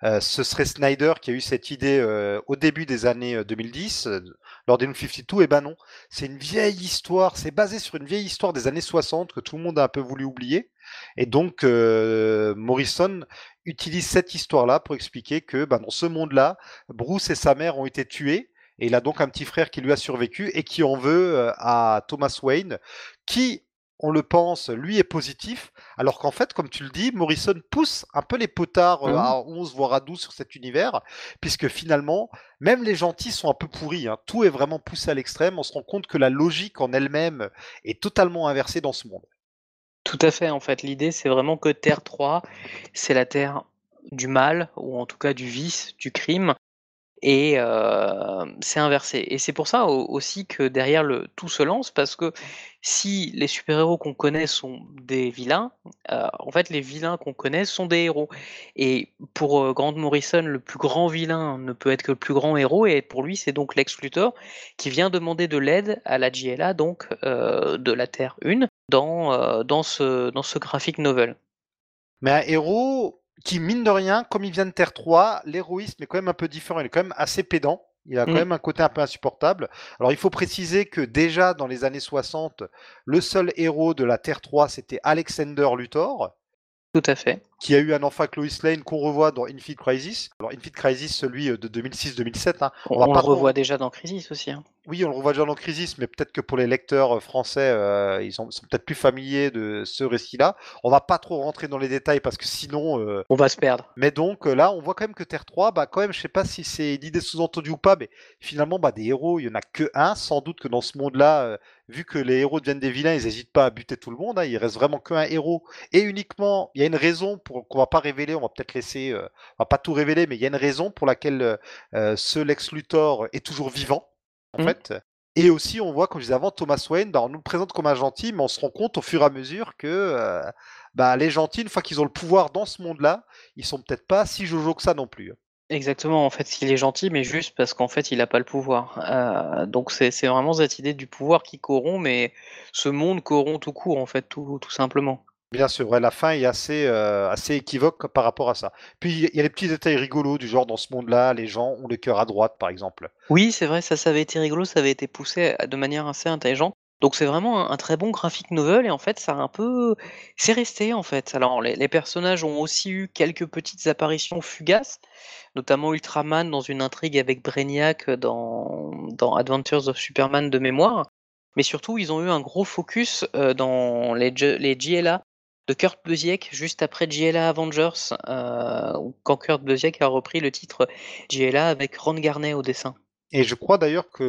euh, ce serait Snyder qui a eu cette idée euh, au début des années euh, 2010, euh, lors des New 52, eh ben non. C'est une vieille histoire, c'est basé sur une vieille histoire des années 60 que tout le monde a un peu voulu oublier. Et donc, euh, Morrison utilise cette histoire-là pour expliquer que ben, dans ce monde-là, Bruce et sa mère ont été tués. Et il a donc un petit frère qui lui a survécu et qui en veut euh, à Thomas Wayne, qui on le pense, lui est positif, alors qu'en fait, comme tu le dis, Morrison pousse un peu les potards euh, Mhm. à 11 voire à 12 sur cet univers, puisque finalement, même les gentils sont un peu pourris, hein. tout est vraiment poussé à l'extrême, on se rend compte que la logique en elle-même est totalement inversée dans ce monde. Tout à fait, en fait. L'idée, c'est vraiment que Terre 3, c'est la Terre du mal, ou en tout cas du vice, du crime, Et c'est inversé. Et c'est pour ça aussi que derrière le tout se lance, parce que si les super-héros qu'on connaît sont des vilains, en fait, les vilains qu'on connaît sont des héros. Et pour Grant Morrison, le plus grand vilain ne peut être que le plus grand héros, et pour lui, c'est donc Lex Luthor qui vient demander de l'aide à la JLA, donc de la Terre 1, dans, dans, ce, dans ce graphic novel. Mais un héros, qui, mine de rien, comme il vient de Terre 3, l'héroïsme est quand même un peu différent. Il est quand même assez pédant. Il a quand mm. même un côté un peu insupportable. Alors il faut préciser que déjà dans les années 60, le seul héros de la Terre 3, c'était Alexander Luthor. Tout à fait. Qui a eu un enfant avec Lois Lane qu'on revoit dans Infinite Crisis. Alors Infinite Crisis, celui euh, de 2006-2007. Hein. On, le revoit déjà dans Crisis aussi. Hein. Oui, on le revoit déjà dans Crisis, mais peut-être que pour les lecteurs euh, français, euh, ils sont, peut-être plus familiers de ce récit-là. On va pas trop rentrer dans les détails parce que sinon... on va se perdre. Mais donc là, on voit quand même que Terre 3, bah quand même, je sais pas si c'est l'idée sous-entendue ou pas, mais finalement, bah, des héros, il y en a que un. Sans doute que dans ce monde-là, vu que les héros deviennent des vilains, ils n'hésitent pas à buter tout le monde. Hein. il reste vraiment qu'un héros. Et uniquement, il y a une raison pour qu'on va pas révéler, on va peut-être laisser, euh, on va pas tout révéler, mais il y a une raison pour laquelle euh, euh, ce Lex Luthor est toujours vivant, en mmh. fait. Et aussi, on voit, comme je disais avant, Thomas Wayne, bah, on nous le présente comme un gentil, mais on se rend compte au fur et à mesure que bah, les gentils, une fois qu'ils ont le pouvoir dans ce monde-là, ils sont peut-être pas si jojo que ça non plus. Hein. Exactement, en fait, il est gentil, mais juste parce qu'en fait, il n'a pas le pouvoir. Euh, donc c'est vraiment cette idée du pouvoir qui corrompt, mais ce monde corrompt tout court, en fait, tout, tout simplement. Bien sûr, la fin est assez, euh, assez équivoque par rapport à ça. Puis il y a les petits détails rigolos du genre dans ce monde-là, les gens ont le cœur à droite, par exemple. Oui, c'est vrai, ça, ça avait été rigolo, ça avait été poussé de manière assez intelligente. Donc c'est vraiment un, très bon graphic novel et en fait ça a un peu c'est resté en fait. Alors les, personnages ont aussi eu quelques petites apparitions fugaces, notamment Ultraman dans une intrigue avec Brainiac dans, dans Adventures of Superman de mémoire. Mais surtout ils ont eu un gros focus euh, dans les, les GLA de Kurt Busiek juste après GLA Avengers, euh, quand Kurt Busiek a repris le titre GLA avec Ron Garnet au dessin. Et je crois d'ailleurs que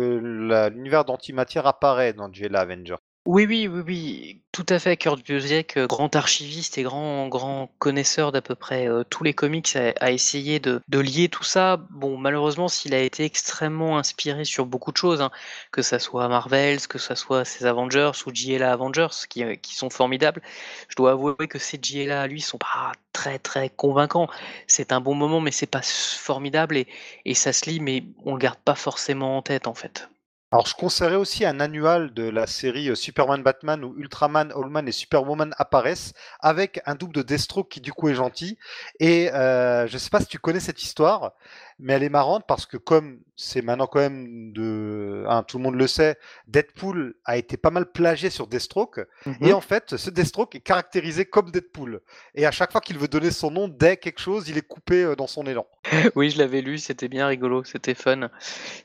l'univers d'antimatière apparaît dans GLA Avenger. Oui, oui, oui, oui, tout à fait. Kurt Busiek, euh, grand archiviste et grand, grand connaisseur d'à peu près euh, tous les comics, a, essayé de, lier tout ça. Bon, malheureusement, s'il a été extrêmement inspiré sur beaucoup de choses, hein, que ça soit Marvels, que ça soit ses Avengers ou JLA Avengers, qui, euh, qui sont formidables, je dois avouer que ces JLA lui sont pas très très convaincants. C'est un bon moment, mais c'est pas formidable et, et ça se lit, mais on le garde pas forcément en tête en fait. Alors, je conseillerais aussi un annual de la série euh, Superman Batman où Ultraman, Allman et Superwoman apparaissent avec un double de Deathstroke qui du coup est gentil. Et euh, je ne sais pas si tu connais cette histoire, mais elle est marrante parce que comme c'est maintenant quand même de, hein, tout le monde le sait, Deadpool a été pas mal plagié sur Deathstroke et mhm. en fait ce Deathstroke est caractérisé comme Deadpool et à chaque fois qu'il veut donner son nom dès quelque chose, il est coupé euh, dans son élan. Oui, je l'avais lu, c'était bien rigolo, c'était fun.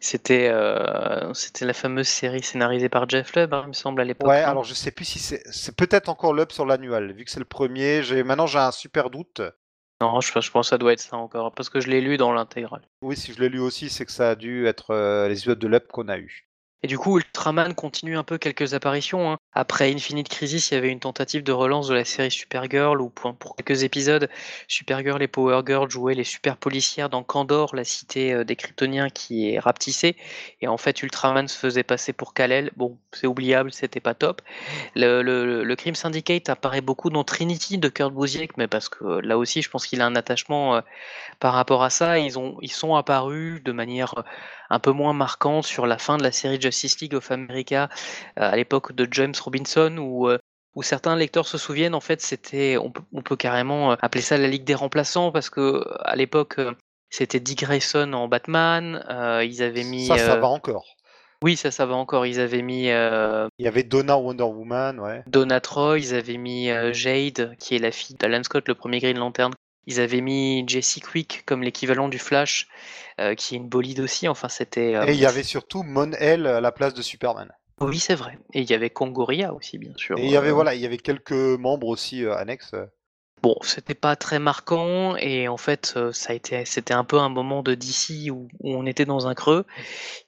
C'était euh, c'était la fameuse série scénarisée par Jeff Lubb, hein, il me semble à l'époque. Ouais, alors je sais plus si c'est c'est peut-être encore Lubb sur l'annual vu que c'est le premier. J'ai maintenant j'ai un super doute. Non, je, pense que ça doit être ça encore, parce que je l'ai lu dans l'intégrale. Oui, si je l'ai lu aussi, c'est que ça a dû être euh, les épisodes de l'UP qu'on a eu. Et du coup, Ultraman continue un peu quelques apparitions. Hein. Après Infinite Crisis, il y avait une tentative de relance de la série Supergirl, où pour, quelques épisodes, Supergirl et Power Girl jouaient les super policières dans Kandor, la cité euh, des Kryptoniens qui est rapetissée. Et en fait, Ultraman se faisait passer pour Kal-El. Bon, c'est oubliable, c'était pas top. Le, Crime Syndicate apparaît beaucoup dans Trinity de Kurt Busiek, mais parce que là aussi, je pense qu'il a un attachement euh, par rapport à ça. Ils, ont, ils sont apparus de manière un peu moins marquante sur la fin de la série Justice League of America euh, à l'époque de James Robinson où euh, où certains lecteurs se souviennent, en fait, c'était, on peut, carrément euh, appeler ça la Ligue des remplaçants parce que à l'époque, c'était Dick Grayson en Batman. ils avaient mis. Ça, ça va encore. Oui, ça, ça va encore. Ils avaient mis. Il y avait Donna Wonder Woman, ouais. Donna Troy. Ils avaient mis Jade, qui est la fille d'Alan Scott, le premier Green Lantern. Ils avaient mis Jesse Quick comme l'équivalent du Flash. Euh, qui est une bolide aussi. Enfin, c'était. Euh, et il y avait surtout Mon El à la place de Superman. Oui, c'est vrai. Et il y avait Kongoria aussi, bien sûr. Et il y avait voilà, il y avait quelques membres aussi euh, annexes. Bon, c'était pas très marquant et en fait, euh, ça a été, c'était un peu un moment de DC où, on était dans un creux.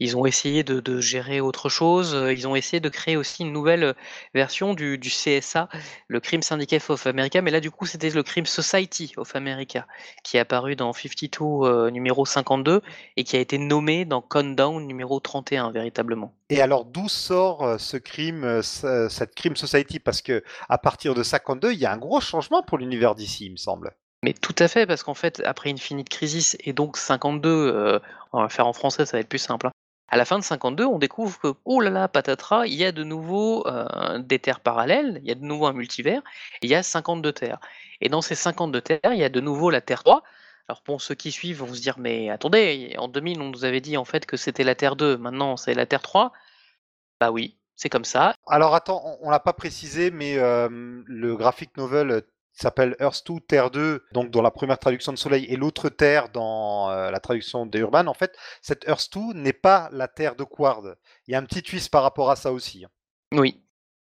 Ils ont essayé de, gérer autre chose. Ils ont essayé de créer aussi une nouvelle version du, CSA, le Crime Syndicate of America, mais là du coup c'était le Crime Society of America qui est apparu dans 52 euh, numéro 52 et qui a été nommé dans Countdown numéro 31 véritablement. Et alors d'où sort euh, ce crime, cette Crime Society? Parce que à partir de 52, il y a un gros changement pour l'univers d'ici, il me semble. Mais tout à fait, parce qu'en fait, après Infinite Crisis et donc 52, euh, on va faire en français, ça va être plus simple. Hein. À la fin de 52, on découvre que, oh là là, patatras, il y a de nouveau euh, des terres parallèles, il y a de nouveau un multivers, il y a 52 terres. Et dans ces 52 terres, il y a de nouveau la Terre 3. Alors pour ceux qui suivent vont se dire, mais attendez, en 2000, on nous avait dit en fait que c'était la Terre 2, maintenant c'est la Terre 3. Bah oui, c'est comme ça. Alors attends, on, l'a pas précisé, mais euh, le graphic novel s'appelle Earth 2, Terre 2, donc dans la première traduction de Soleil, et l'autre Terre dans euh, la traduction d'Urban, en fait, cette Earth 2 n'est pas la Terre de Quard. Il y a un petit twist par rapport à ça aussi. Hein. Oui.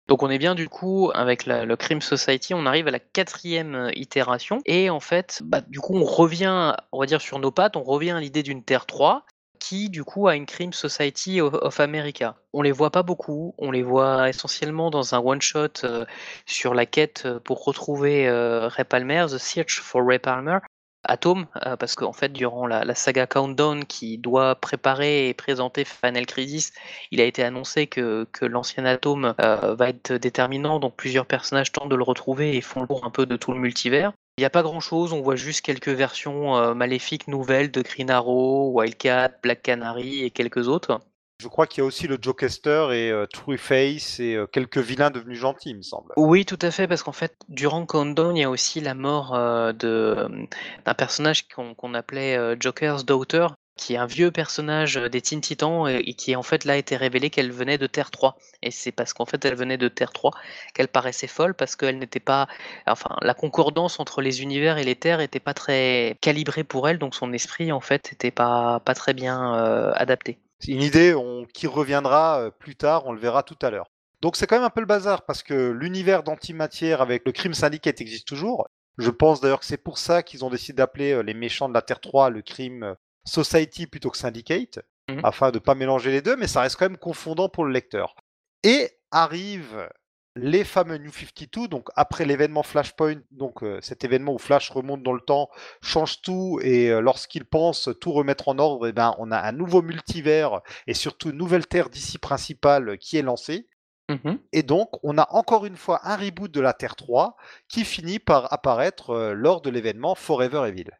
Donc on est bien du coup avec le Crime Society, on arrive à la quatrième euh, itération et en fait, bah, du coup on revient, on va dire sur nos pattes, on revient à l'idée d'une Terre 3 qui du coup a une Crime Society of America. On les voit pas beaucoup, on les voit essentiellement dans un one shot euh, sur la quête euh, pour retrouver euh, Ray Palmer, The Search for Ray Palmer. Atom, parce qu'en fait, durant la, saga Countdown qui doit préparer et présenter Final Crisis, il a été annoncé que, que l'ancien Atom va être déterminant, donc plusieurs personnages tentent de le retrouver et font le tour un peu de tout le multivers. Il n'y a pas grand chose, on voit juste quelques versions euh, maléfiques nouvelles de Green Arrow, Wildcat, Black Canary et quelques autres. Je crois qu'il y a aussi le Jokester et euh, True Face et euh, quelques vilains devenus gentils, il me semble. Oui, tout à fait, parce qu'en fait, durant Countdown, il y a aussi la mort d'un personnage qu'on appelait Joker's Daughter, qui est un vieux personnage euh, des Teen Titans et, qui en fait là a été révélé qu'elle venait de Terre 3 et c'est parce qu'en fait elle venait de Terre 3 qu'elle paraissait folle parce qu'elle n'était pas enfin la concordance entre les univers et les terres n'était pas très calibrée pour elle donc son esprit en fait n'était pas très bien euh, adapté. C'est une idée qui reviendra euh, plus tard, on le verra tout à l'heure. Donc c'est quand même un peu le bazar parce que l'univers d'antimatière avec le crime syndicate existe toujours. Je pense d'ailleurs que c'est pour ça qu'ils ont décidé d'appeler les méchants de la Terre 3 le crime Society plutôt que Syndicate, mhm. afin de ne pas mélanger les deux, mais ça reste quand même confondant pour le lecteur. Et arrivent les fameux New 52, donc après l'événement Flashpoint, donc euh, cet événement où Flash remonte dans le temps, change tout, et euh, lorsqu'il pense tout remettre en ordre, et eh ben, on a un nouveau multivers et surtout une nouvelle Terre d'ici principale qui est lancée. Mhm. Et donc, on a encore une fois un reboot de la Terre 3 qui finit par apparaître euh, lors de l'événement Forever Evil.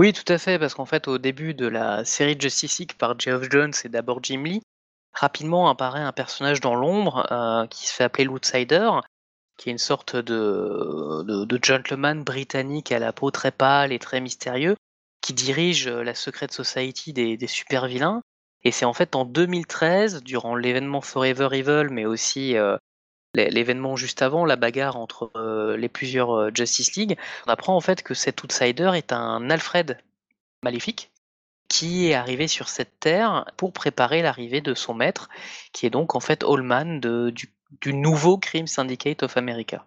Oui, tout à fait, parce qu'en fait, au début de la série Justice League par Geoff Jones et d'abord Jim Lee, rapidement apparaît un personnage dans l'ombre euh, qui se fait appeler l'Outsider, qui est une sorte de, gentleman britannique à la peau très pâle et très mystérieux, qui dirige euh, la Secret Society des, des super vilains. Et c'est en fait en 2013, durant l'événement Forever Evil, mais aussi euh, l'événement juste avant, la bagarre entre euh, les plusieurs euh, Justice League, on apprend en fait que cet outsider est un Alfred maléfique qui est arrivé sur cette terre pour préparer l'arrivée de son maître, qui est donc en fait Allman du, du nouveau Crime Syndicate of America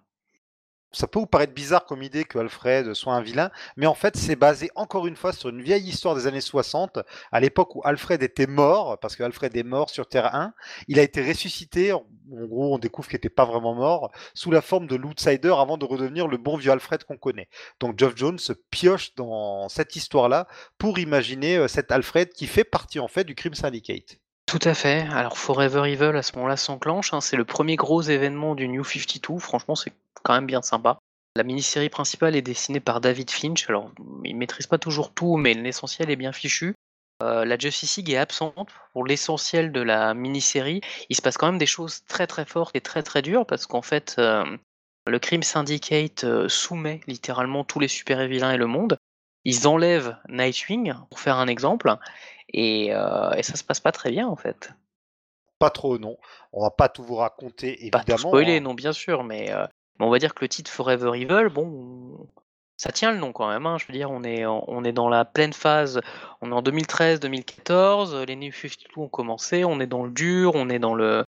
ça peut vous paraître bizarre comme idée que Alfred soit un vilain, mais en fait c'est basé encore une fois sur une vieille histoire des années 60, à l'époque où Alfred était mort, parce que Alfred est mort sur Terre 1, il a été ressuscité, en gros on découvre qu'il n'était pas vraiment mort, sous la forme de l'outsider avant de redevenir le bon vieux Alfred qu'on connaît. Donc Geoff Jones se pioche dans cette histoire-là pour imaginer euh, cet Alfred qui fait partie en fait du Crime Syndicate. Tout à fait. Alors Forever Evil à ce moment-là s'enclenche. Hein. C'est le premier gros événement du New 52. Franchement, c'est quand même bien sympa. La mini-série principale est dessinée par David Finch. Alors, il maîtrise pas toujours tout, mais l'essentiel est bien fichu. Euh, la Justice League est absente pour l'essentiel de la mini-série. Il se passe quand même des choses très très fortes et très très dures parce qu'en fait, euh, le Crime Syndicate euh, soumet littéralement tous les super-vilains et le monde. Ils enlèvent Nightwing, pour faire un exemple, et, euh, et, ça se passe pas très bien en fait. Pas trop, non. On va pas tout vous raconter, évidemment. Pas tout spoiler, hein. non, bien sûr, mais, euh, on va dire que le titre Forever Evil, bon, ça tient le nom quand même. Hein. Je veux dire, on est, on est dans la pleine phase. On est en 2013-2014. Les New 52 ont commencé. On est dans le dur, on est dans le,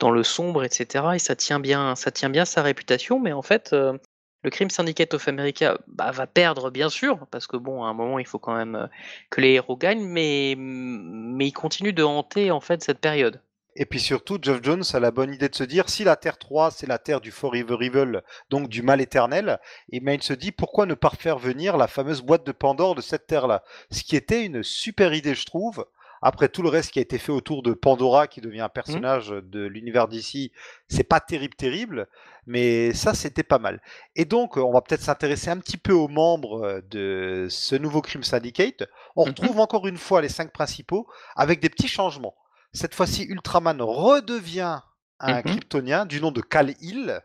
dans le sombre, etc. Et ça tient bien, ça tient bien sa réputation. Mais en fait, euh, Le Crime Syndicate of America bah, va perdre, bien sûr, parce que bon, à un moment, il faut quand même euh, que les héros gagnent, mais, mais il continue de hanter en fait cette période. Et puis surtout, Geoff Jones a la bonne idée de se dire si la Terre 3, c'est la Terre du Forever Evil, donc du mal éternel, et bien il se dit pourquoi ne pas faire venir la fameuse boîte de Pandore de cette Terre-là? Ce qui était une super idée, je trouve. Après tout le reste qui a été fait autour de Pandora, qui devient un personnage de l'univers d'ici, c'est pas terrible, terrible, mais ça c'était pas mal. Et donc, on va peut-être s'intéresser un petit peu aux membres de ce nouveau Crime Syndicate. On mmh retrouve encore une fois les cinq principaux avec des petits changements. Cette fois-ci, Ultraman redevient un mmh kryptonien du nom de Kal Hill.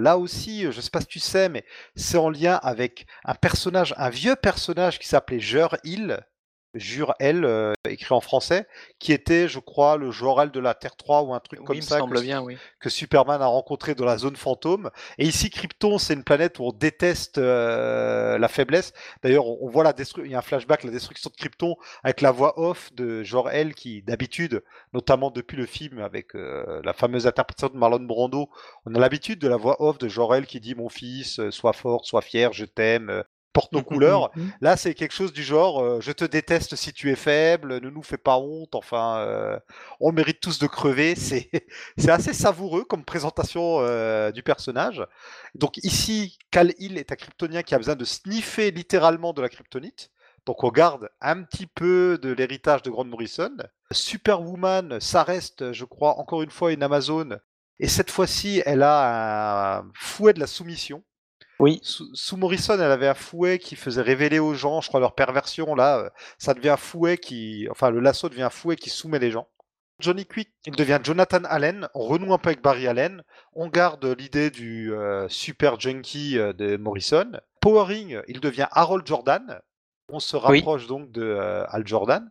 Là aussi, je ne sais pas si tu sais, mais c'est en lien avec un personnage, un vieux personnage qui s'appelait Jur Hill, Jure elle euh, écrit en français, qui était, je crois, le Jor-El de la Terre 3 ou un truc comme ça que, bien, oui. que, Superman a rencontré dans la zone fantôme. Et ici, Krypton, c'est une planète où on déteste euh, la faiblesse. D'ailleurs, on, voit la destruction, il y a un flashback, la destruction de Krypton avec la voix off de Jor-El qui, d'habitude, notamment depuis le film avec euh, la fameuse interprétation de Marlon Brando, on a l'habitude de la voix off de Jor-El qui dit mon fils, sois fort, sois fier, je t'aime, porte nos mmh, mmh, couleurs. Mmh, Là, c'est quelque chose du genre euh, je te déteste si tu es faible, ne nous fais pas honte, enfin, euh, on mérite tous de crever. C'est, c'est assez savoureux comme présentation euh, du personnage. Donc, ici, Cal Hill est un kryptonien qui a besoin de sniffer littéralement de la kryptonite. Donc, on garde un petit peu de l'héritage de Grant Morrison. Superwoman, ça reste, je crois, encore une fois une Amazone. Et cette fois-ci, elle a un fouet de la soumission. Oui. Sous, Morrison, elle avait un fouet qui faisait révéler aux gens, je crois, leur perversion. Là, euh, ça devient un fouet qui. Enfin, le lasso devient un fouet qui soumet les gens. Johnny Quick, il devient Jonathan Allen. On renoue un peu avec Barry Allen. On garde l'idée du euh, super junkie euh, de Morrison. Powering, il devient Harold Jordan. On se rapproche donc de Al Jordan.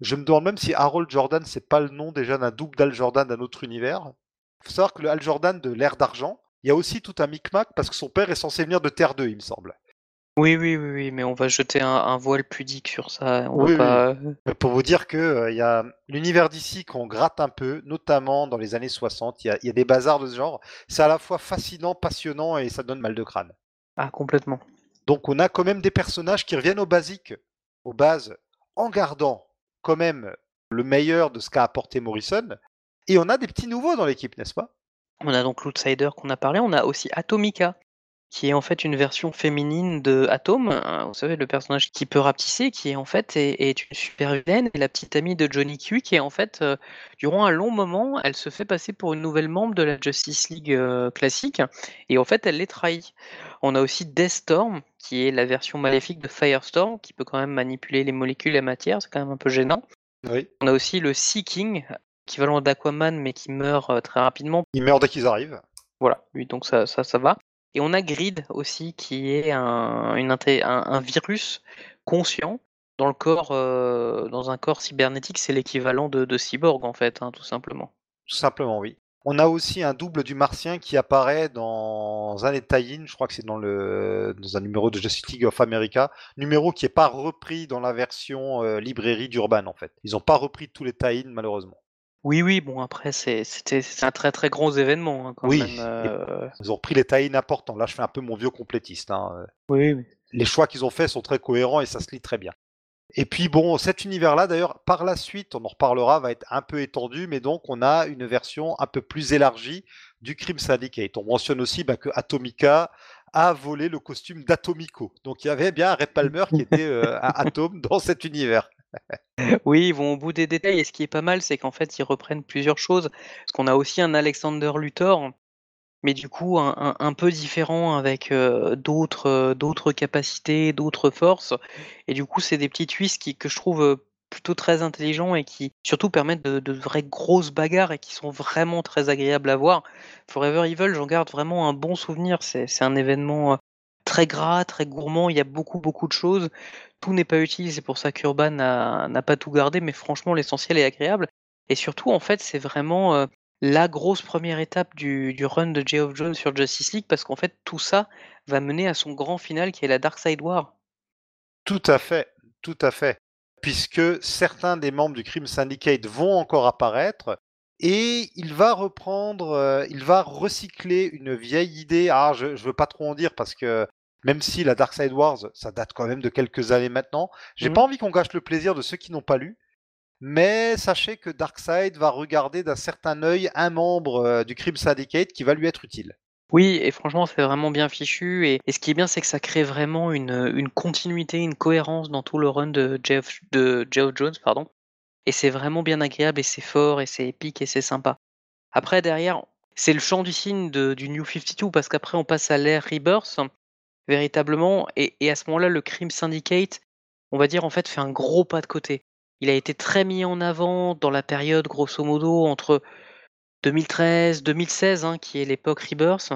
Je me demande même si Harold Jordan, c'est pas le nom déjà d'un double d'Al Jordan d'un autre univers. Il faut savoir que le Al Jordan de l'ère d'argent, il y a aussi tout un micmac parce que son père est censé venir de Terre 2, il me semble. Oui, oui, oui, oui, mais on va jeter un, voile pudique sur ça. Pour vous dire que euh, il y a l'univers d'ici qu'on gratte un peu, notamment dans les années 60, il y, a, des bazars de ce genre. C'est à la fois fascinant, passionnant et ça donne mal de crâne. Ah, complètement. Donc on a quand même des personnages qui reviennent aux basiques, aux bases, en gardant quand même le meilleur de ce qu'a apporté Morrison. Et on a des petits nouveaux dans l'équipe, n'est-ce pas? On a donc l'Outsider qu'on a parlé, on a aussi Atomica, qui est en fait une version féminine de Atom, hein, vous savez, le personnage qui peut rapetisser, qui est en fait est, une super vilaine, et la petite amie de Johnny Q, qui est en fait, euh, durant un long moment, elle se fait passer pour une nouvelle membre de la Justice League euh, classique, et en fait, elle les trahit. On a aussi Deathstorm, qui est la version maléfique de Firestorm, qui peut quand même manipuler les molécules et la matière, c'est quand même un peu gênant. On a aussi le Seeking, équivalent d'Aquaman, mais qui meurt euh, très rapidement. Il meurt dès qu'ils arrivent. Voilà, oui, donc ça, ça, ça va. Et on a Grid aussi, qui est un, une, un, virus conscient dans le corps, euh, dans un corps cybernétique, c'est l'équivalent de, cyborg en fait, hein, tout simplement. Tout simplement, oui. On a aussi un double du martien qui apparaît dans un des tie je crois que c'est dans, le, dans un numéro de Justice League of America, numéro qui n'est pas repris dans la version euh, librairie d'Urban en fait. Ils n'ont pas repris tous les tie malheureusement. Oui, oui, bon après c'était un très très gros événement hein, quand oui. même. Euh. Ils ont pris les tailles importants. Là, je fais un peu mon vieux complétiste. Hein. Oui, Les choix qu'ils ont faits sont très cohérents et ça se lit très bien. Et puis bon, cet univers-là, d'ailleurs, par la suite, on en reparlera, va être un peu étendu, mais donc on a une version un peu plus élargie du Crime Syndicate. On mentionne aussi bah, que Atomica a volé le costume d'Atomico. Donc il y avait bien un Red Palmer qui était euh, un atome dans cet univers. Oui, ils vont au bout des détails et ce qui est pas mal, c'est qu'en fait, ils reprennent plusieurs choses. Parce qu'on a aussi un Alexander Luthor, mais du coup un, peu différent avec euh, d'autres euh, d'autres capacités, d'autres forces. Et du coup, c'est des petits twists qui, que je trouve euh, plutôt très intelligents et qui surtout permettent de, vraies grosses bagarres et qui sont vraiment très agréables à voir. Forever Evil, j'en garde vraiment un bon souvenir. C'est un événement très gras, très gourmand. Il y a beaucoup, beaucoup de choses. Tout n'est pas utile. C'est pour ça qu'Urban n'a pas tout gardé. Mais franchement, l'essentiel est agréable. Et surtout, en fait, c'est vraiment euh, la grosse première étape du, run de Geoff Jones sur Justice League parce qu'en fait, tout ça va mener à son grand final qui est la Dark Side War. Tout à fait, tout à fait. Puisque certains des membres du Crime Syndicate vont encore apparaître, Et il va reprendre, euh, il va recycler une vieille idée. Ah, je, ne veux pas trop en dire parce que même si la Dark Side Wars, ça date quand même de quelques années maintenant, j'ai mhm. pas envie qu'on gâche le plaisir de ceux qui n'ont pas lu. Mais sachez que Darkseid va regarder d'un certain œil un membre euh, du Crime Syndicate qui va lui être utile. Oui, et franchement, c'est vraiment bien fichu. Et, ce qui est bien, c'est que ça crée vraiment une, continuité, une cohérence dans tout le run de Jeff, de Jones, pardon. Et c'est vraiment bien agréable, et c'est fort, et c'est épique, et c'est sympa. Après, derrière, c'est le champ du signe du New 52, parce qu'après, on passe à l'ère Rebirth, véritablement. Et, et à ce moment-là, le Crime Syndicate, on va dire, en fait, fait un gros pas de côté. Il a été très mis en avant dans la période, grosso modo, entre 2013-2016, hein, qui est l'époque Rebirth.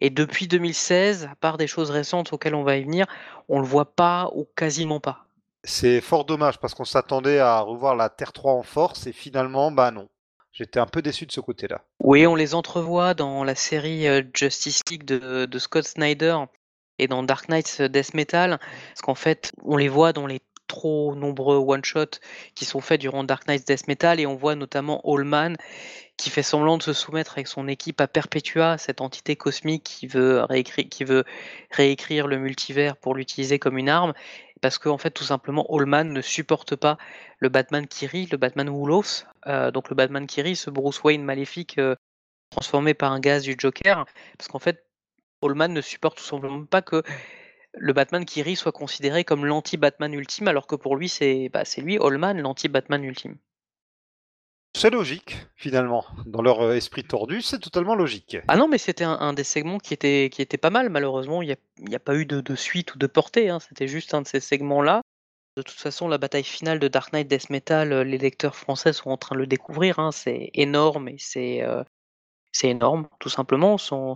Et depuis 2016, à part des choses récentes auxquelles on va y venir, on le voit pas ou quasiment pas. C'est fort dommage parce qu'on s'attendait à revoir la Terre 3 en force et finalement, bah non. J'étais un peu déçu de ce côté-là. Oui, on les entrevoit dans la série euh, Justice League de, Scott Snyder et dans Dark Knight Death Metal, parce qu'en fait, on les voit dans les trop nombreux one-shots qui sont faits durant Dark Knight Death Metal et on voit notamment Allman qui fait semblant de se soumettre avec son équipe à Perpetua, cette entité cosmique qui veut réécrire le multivers pour l'utiliser comme une arme, parce qu'en en fait tout simplement Allman ne supporte pas le Batman Kiri, le Batman Woolos, euh, donc le Batman Kiri, ce Bruce Wayne maléfique euh, transformé par un gaz du Joker, parce qu'en fait Allman ne supporte tout simplement pas que le Batman qui rit soit considéré comme l'anti-Batman ultime, alors que pour lui, c'est bah, lui, Allman, l'anti-Batman ultime. C'est logique, finalement. Dans leur euh, esprit tordu, c'est totalement logique. Ah non, mais c'était un, des segments qui était, qui était pas mal, malheureusement. Il n'y a, pas eu de, suite ou de portée. Hein. C'était juste un de ces segments-là. De toute façon, la bataille finale de Dark Knight Death Metal, euh, les lecteurs français sont en train de le découvrir. Hein. C'est énorme et c'est euh, c'est énorme, tout simplement, sans,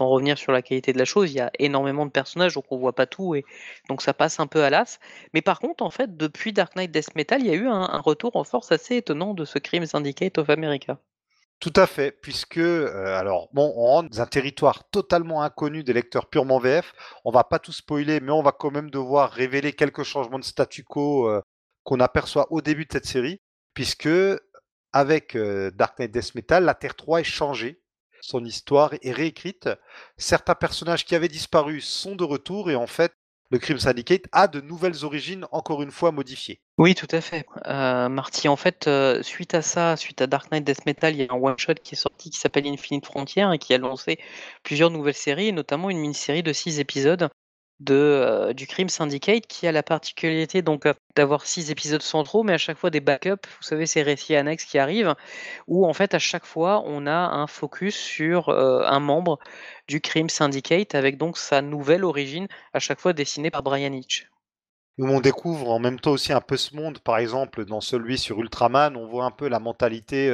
revenir sur la qualité de la chose. Il y a énormément de personnages, donc on voit pas tout, et donc ça passe un peu à l'as. Mais par contre, en fait, depuis Dark Knight Death Metal, il y a eu un, retour en force assez étonnant de ce Crime Syndicate of America. Tout à fait, puisque, euh, alors, bon, on rentre dans un territoire totalement inconnu des lecteurs purement VF. On va pas tout spoiler, mais on va quand même devoir révéler quelques changements de statu quo euh, qu'on aperçoit au début de cette série, puisque avec Dark Knight Death Metal, la Terre 3 est changée. Son histoire est réécrite. Certains personnages qui avaient disparu sont de retour et en fait, le Crime Syndicate a de nouvelles origines, encore une fois modifiées. Oui, tout à fait. Marty, en fait, suite à ça, suite à Dark Knight Death Metal, il y a un one-shot qui est sorti qui s'appelle Infinite Frontier et qui a lancé plusieurs nouvelles séries, notamment une mini-série de six épisodes de, euh, du Crime Syndicate qui a la particularité donc euh, d'avoir six épisodes centraux, mais à chaque fois des backups, vous savez, ces récits annexes qui arrivent, où en fait à chaque fois on a un focus sur euh, un membre du Crime Syndicate avec donc sa nouvelle origine, à chaque fois dessinée par Brian Hitch. Où on découvre en même temps aussi un peu ce monde, par exemple dans celui sur Ultraman, on voit un peu la mentalité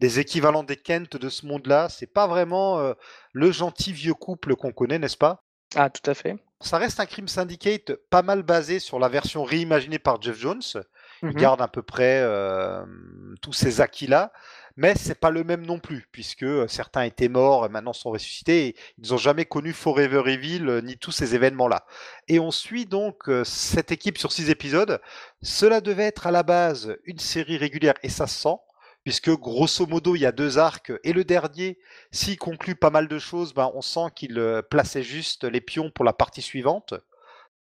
des équivalents des Kent de ce monde-là. C'est pas vraiment le gentil vieux couple qu'on connaît, n'est-ce pas? Ah, tout à fait. Ça reste un crime syndicate pas mal basé sur la version réimaginée par Jeff Jones. Il mmh garde à peu près euh, tous ces acquis-là, mais c'est pas le même non plus, puisque euh, certains étaient morts et maintenant sont ressuscités. Et ils n'ont jamais connu Forever Evil euh, ni tous ces événements-là. Et on suit donc cette équipe sur six épisodes. Cela devait être à la base une série régulière et ça se sent puisque grosso modo il y a deux arcs et le dernier, s'il conclut pas mal de choses, ben, on sent qu'il euh, plaçait juste les pions pour la partie suivante.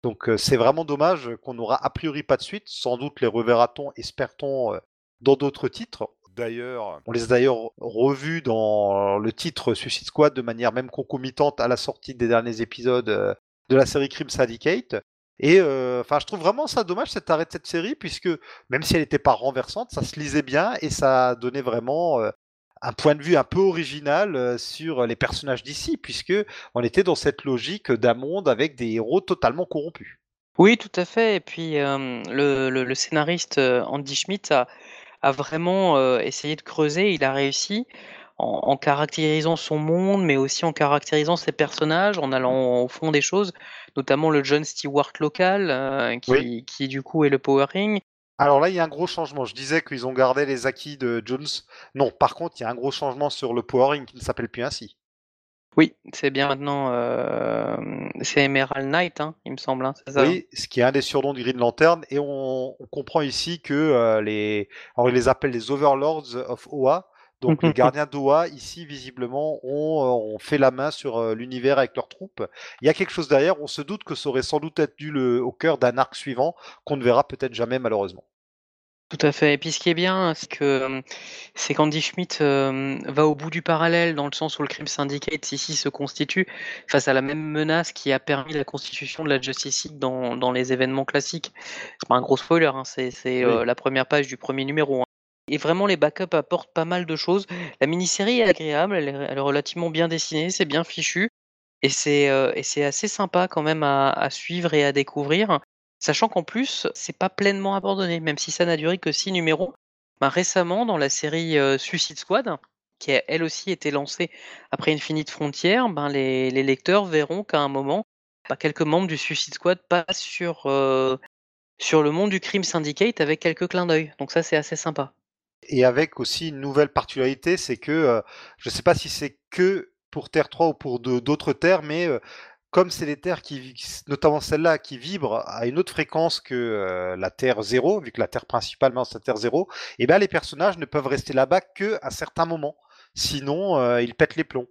Donc euh, c'est vraiment dommage qu'on n'aura a priori pas de suite. Sans doute les reverra-t-on, espère-t-on, euh, dans d'autres titres. D'ailleurs, on les a d'ailleurs revus dans le titre Suicide Squad de manière même concomitante à la sortie des derniers épisodes de la série Crime Syndicate. Et euh, enfin, je trouve vraiment ça dommage cet arrêt de cette série, puisque même si elle n'était pas renversante, ça se lisait bien et ça donnait vraiment euh, un point de vue un peu original euh, sur les personnages d'ici, puisque on était dans cette logique d'un monde avec des héros totalement corrompus. Oui, tout à fait. Et puis le, scénariste Andy Schmidt a, a vraiment essayé de creuser, il a réussi en, caractérisant son monde, mais aussi en caractérisant ses personnages, en allant au fond des choses, notamment le John Stewart local, euh, qui, du coup est le Power Ring. Alors là, il y a un gros changement. Je disais qu'ils ont gardé les acquis de Jones. Non, par contre, il y a un gros changement sur le Power Ring qui ne s'appelle plus ainsi. Oui, c'est bien maintenant. Euh, c'est Emerald Knight, hein, il me semble. Hein, oui, ce qui est un des surnoms du Green Lantern. Et on, comprend ici que euh, les. Alors, ils les appellent les Overlords of Oa Donc les gardiens d'Oa, ici, visiblement, ont, fait la main sur l'univers avec leurs troupes. Il y a quelque chose derrière, on se doute que ça aurait sans doute être dû au cœur d'un arc suivant qu'on ne verra peut-être jamais malheureusement. Tout à fait. Et puis ce qui est bien, c'est que c'est qu'Andy Schmidt va au bout du parallèle dans le sens où le Crime Syndicate ici se constitue face à la même menace qui a permis la constitution de la Justice League dans, dans les événements classiques. C'est pas un gros spoiler, hein, c'est la première page du premier numéro. Et vraiment, les backups apportent pas mal de choses. La mini-série est agréable, elle est, relativement bien dessinée, c'est bien fichu. Et c'est assez sympa quand même à, suivre et à découvrir. Sachant qu'en plus, c'est pas pleinement abandonné, même si ça n'a duré que 6 numéros. Ben, récemment, dans la série Suicide Squad, qui a elle aussi été lancée après Infinite Frontier, ben, les, lecteurs verront qu'à un moment, ben, quelques membres du Suicide Squad passent sur, sur le monde du crime syndicate avec quelques clins d'œil. Donc ça, c'est assez sympa. Et avec aussi une nouvelle particularité, c'est que je ne sais pas si c'est que pour Terre 3 ou pour d'autres terres, mais comme c'est des terres qui, notamment celle-là, qui vibrent à une autre fréquence que euh, la Terre 0, vu que la Terre principalement c'est la Terre 0, et bien les personnages ne peuvent rester là-bas que à certains moments. Sinon, euh, ils pètent les plombs.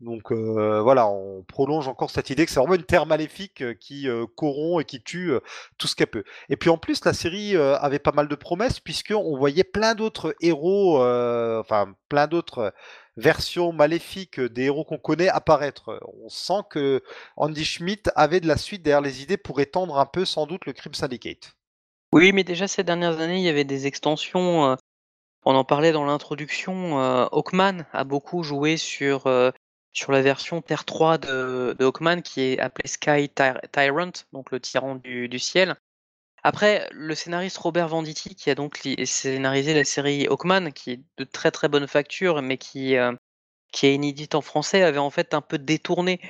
Donc euh, voilà, on prolonge encore cette idée que c'est vraiment une terre maléfique euh, qui euh, corrompt et qui tue tout ce qu'elle peut. Et puis en plus, la série avait pas mal de promesses puisqu'on voyait plein d'autres héros, enfin plein d'autres versions maléfiques des héros qu'on connaît apparaître. On sent que Andy Schmidt avait de la suite derrière les idées pour étendre un peu sans doute le Crime Syndicate. Oui, mais déjà ces dernières années, il y avait des extensions. on en parlait dans l'introduction. Hawkman a beaucoup joué sur sur la version Terre 3 de, Hawkman qui est appelée Sky Tyrant, donc le tyran du, ciel. Après, le scénariste Robert Venditti, qui a donc scénarisé la série Hawkman, qui est de très très bonne facture, mais qui, euh, qui est inédite en français, avait en fait un peu détourné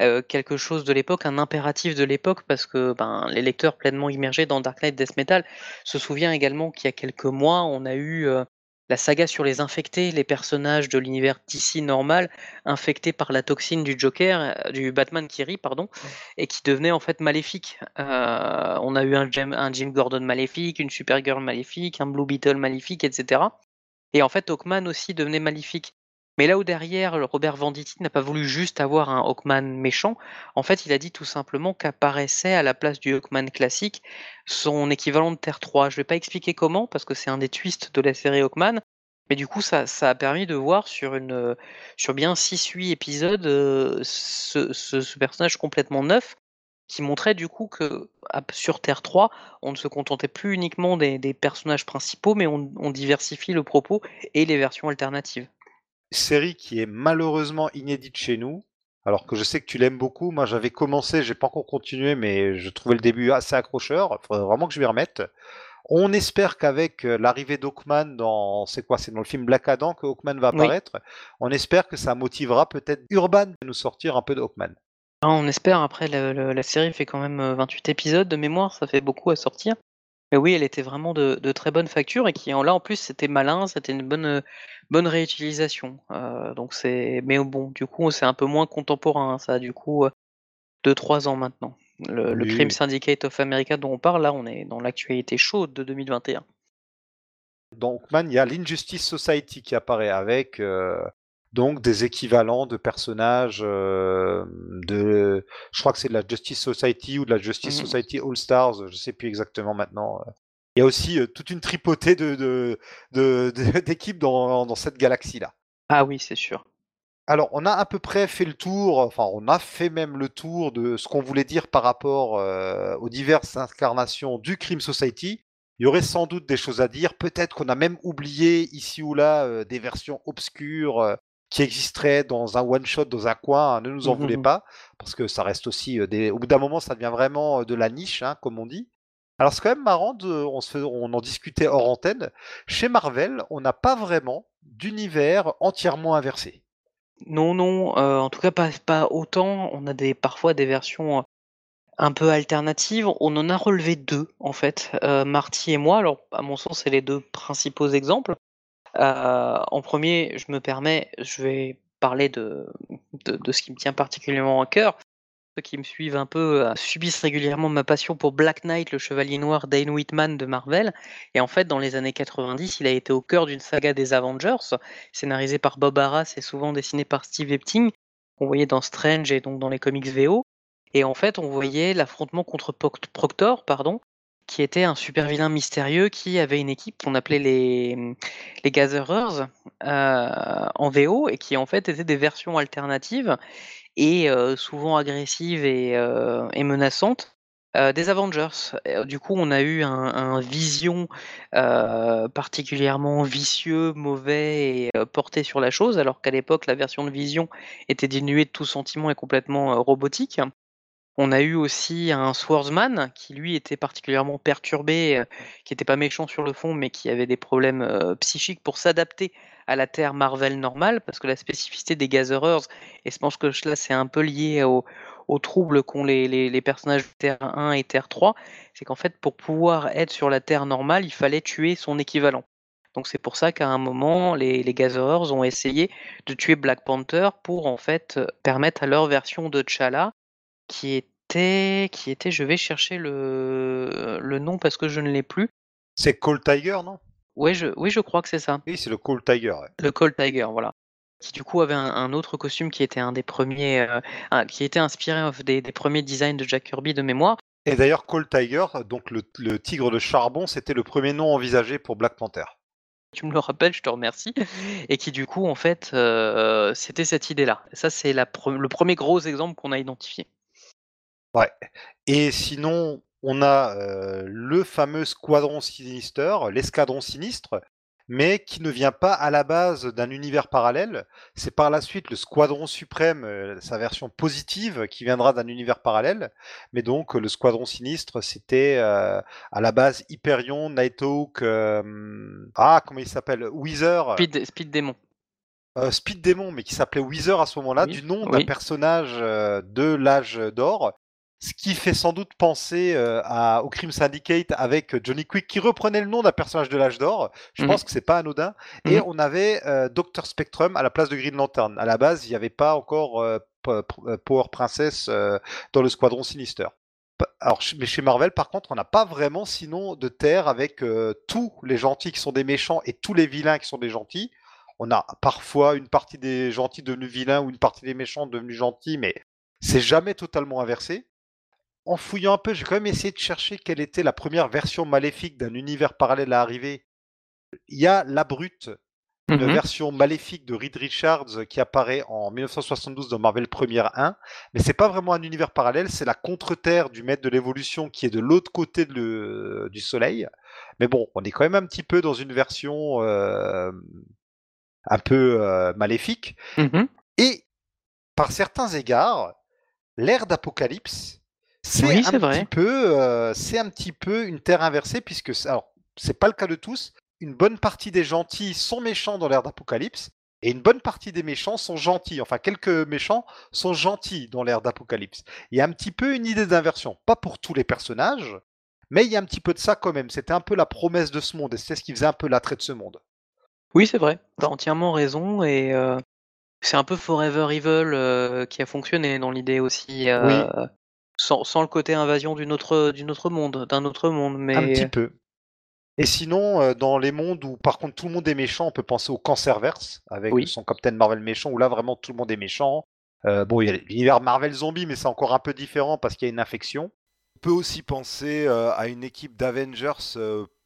euh, quelque chose de l'époque, un impératif de l'époque, parce que ben, les lecteurs pleinement immergés dans Dark Knight Death Metal se souviennent également qu'il y a quelques mois, on a eu euh, la saga sur les infectés, les personnages de l'univers DC normal, infectés par la toxine du Joker, euh, du Batman qui rit, pardon, et qui devenaient en fait maléfiques. Euh, on a eu un Jim, un Jim Gordon maléfique, une Supergirl maléfique, un Blue Beetle maléfique, etc. Et en fait, Hawkman aussi devenait maléfique. Mais là où derrière, Robert Venditti n'a pas voulu juste avoir un Hawkman méchant, en fait, il a dit tout simplement qu'apparaissait à la place du Hawkman classique son équivalent de Terre 3. Je ne vais pas expliquer comment, parce que c'est un des twists de la série Hawkman, mais du coup, ça, a permis de voir sur, une, sur bien 6-8 épisodes euh, ce, personnage complètement neuf qui montrait du coup que sur Terre 3, on ne se contentait plus uniquement des, personnages principaux, mais on diversifie le propos et les versions alternatives série qui est malheureusement inédite chez nous. Alors que je sais que tu l'aimes beaucoup. Moi, j'avais commencé, j'ai pas encore continué, mais je trouvais le début assez accrocheur. Il faudrait vraiment que je m'y remette. On espère qu'avec euh, l'arrivée d'Hawkman dans, c'est quoi, c'est dans le film Black Adam que Hawkman va apparaître. On espère que ça motivera peut-être Urban à nous sortir un peu de Hawkman. Ah, on espère. Après, la, série fait quand même 28 euh, épisodes de mémoire, ça fait beaucoup à sortir. Mais oui, elle était vraiment de, très bonne facture et qui là en plus c'était malin, c'était une bonne euh, bonne réutilisation. Euh, donc c'est, mais bon, du coup c'est un peu moins contemporain, hein, ça a du coup 2-3 euh, ans maintenant. Le, Crime Syndicate of America dont on parle là, on est dans l'actualité chaude de 2021. Donc man, il y a l'Injustice Society qui apparaît avec donc des équivalents de personnages de, je crois que c'est de la Justice Society ou de la Justice mmh Society All Stars, je sais plus exactement maintenant. Il y a aussi toute une tripotée de, d'équipes dans, cette galaxie-là. Ah oui, c'est sûr. Alors, on a à peu près fait le tour, enfin, on a fait même le tour de ce qu'on voulait dire par rapport aux diverses incarnations du Crime Society. Il y aurait sans doute des choses à dire. Peut-être qu'on a même oublié ici ou là des versions obscures qui existeraient dans un one-shot, dans un coin. Hein, ne nous en mmh voulez pas, parce que ça reste aussi des... Au bout d'un moment, ça devient vraiment de la niche, hein, comme on dit. Alors c'est quand même marrant, de, on, se on en discutait hors antenne. Chez Marvel, on n'a pas vraiment d'univers entièrement inversé. Non, non, euh, en tout cas pas, pas autant. On a des, parfois des versions un peu alternatives. On en a relevé deux, en fait, euh, Marty et moi. Alors, à mon sens, c'est les deux principaux exemples. En premier, je me permets, je vais parler de, de, ce qui me tient particulièrement à cœur. Ceux qui me suivent un peu subissent régulièrement ma passion pour Black Knight, le chevalier noir Dane Whitman de Marvel. Et en fait, dans les années 90, il a été au cœur d'une saga des Avengers, scénarisée par Bob Arras et souvent dessinée par Steve Epting, qu'on voyait dans Strange et donc dans les comics VO. Et en fait, on voyait l'affrontement contre Proctor, pardon, qui était un super vilain mystérieux qui avait une équipe qu'on appelait les, Gatherers euh, en VO et qui en fait étaient des versions alternatives et euh, souvent agressives et, euh, menaçantes des Avengers. Du coup, on a eu un, un vision particulièrement vicieux, mauvais et porté sur la chose, alors qu'à l'époque, la version de Vision était dénuée de tout sentiment et complètement robotique. On a eu aussi un Swordsman qui lui était particulièrement perturbé, euh, qui n'était pas méchant sur le fond, mais qui avait des problèmes euh, psychiques pour s'adapter à la Terre Marvel normale, parce que la spécificité des Gatherers, et je pense que là c'est un peu lié aux au troubles qu'ont les, personnages de Terre 1 et Terre 3, c'est qu'en fait pour pouvoir être sur la Terre normale, il fallait tuer son équivalent. Donc c'est pour ça qu'à un moment, les, les Gatherers ont essayé de tuer Black Panther pour en fait permettre à leur version de T'Challa qui était qui était je vais chercher le le nom parce que je ne l'ai plus. C'est Cold Tiger, non? Ouais, je oui, je crois que c'est ça. Oui, c'est le Cold Tiger. Le Cold Tiger, voilà. Qui du coup avait un, autre costume qui était un des premiers, euh, qui était inspiré des, des, premiers designs de Jack Kirby de mémoire. Et d'ailleurs, Cold Tiger, donc le, le tigre de charbon, c'était le premier nom envisagé pour Black Panther tu me le rappelles, je te remercie. Et qui du coup, en fait, euh, c'était cette idée-là. Ça, c'est le premier gros exemple qu'on a identifié. Ouais. Et sinon, on a le fameux squadron sinister, l'escadron sinistre, mais qui ne vient pas à la base d'un univers parallèle. C'est par la suite le squadron suprême, sa version positive, qui viendra d'un univers parallèle. Mais donc, le squadron sinistre, c'était à la base Hyperion, Nighthawk, ah, comment il s'appelle Weezer. Speed, Speed Demon. Speed Demon, mais qui s'appelait Weezer à ce moment-là, du nom d'un personnage de l'âge d'or, ce qui fait sans doute penser euh, à, au Crime Syndicate avec Johnny Quick qui reprenait le nom d'un personnage de l'âge d'or. Je mhm. pense que c'est pas anodin. Et mhm. on avait euh, Doctor Spectrum à la place de Green Lantern. À la base, il n'y avait pas encore euh, Power Princess dans le Squadron Sinister. Alors, mais chez Marvel, par contre, on n'a pas vraiment sinon de terre avec tous les gentils qui sont des méchants et tous les vilains qui sont des gentils. On a parfois une partie des gentils devenus vilains ou une partie des méchants devenus gentils, mais c'est jamais totalement inversé en fouillant un peu, j'ai quand même essayé de chercher quelle était la première version maléfique d'un univers parallèle à arriver. Il y a La Brute, une mmh version maléfique de Reed Richards qui apparaît en 1972 dans Marvel Première 1, mais c'est pas vraiment un univers parallèle, c'est la contre-terre du maître de l'évolution qui est de l'autre côté du Soleil. Mais bon, on est quand même un petit peu dans une version euh, un peu euh, maléfique. Mmh Et par certains égards, l'ère d'Apocalypse c'est un petit peu, euh, c'est un petit peu une terre inversée puisque alors c'est pas le cas de tous. Une bonne partie des gentils sont méchants dans l'ère d'Apocalypse et une bonne partie des méchants sont gentils. Enfin, quelques méchants sont gentils dans l'ère d'Apocalypse. Il y a un petit peu une idée d'inversion, pas pour tous les personnages, mais il y a un petit peu de ça quand même. C'était un peu la promesse de ce monde et c'est ce qui faisait un peu l'attrait de ce monde. Oui, c'est vrai. T'as entièrement raison et euh, c'est un peu Forever Evil euh, qui a fonctionné dans l'idée aussi. Oui. Sans, le côté invasion d'une autre, d'une autre monde, d'un autre monde, mais... Un petit peu. Et sinon, euh, dans les mondes où par contre tout le monde est méchant, on peut penser au Cancerverse, avec son Captain Marvel méchant, où là vraiment tout le monde est méchant. Euh, bon, il y a l'univers Marvel Zombie, mais c'est encore un peu différent parce qu'il y a une infection. On peut aussi penser euh, à une équipe d'Avengers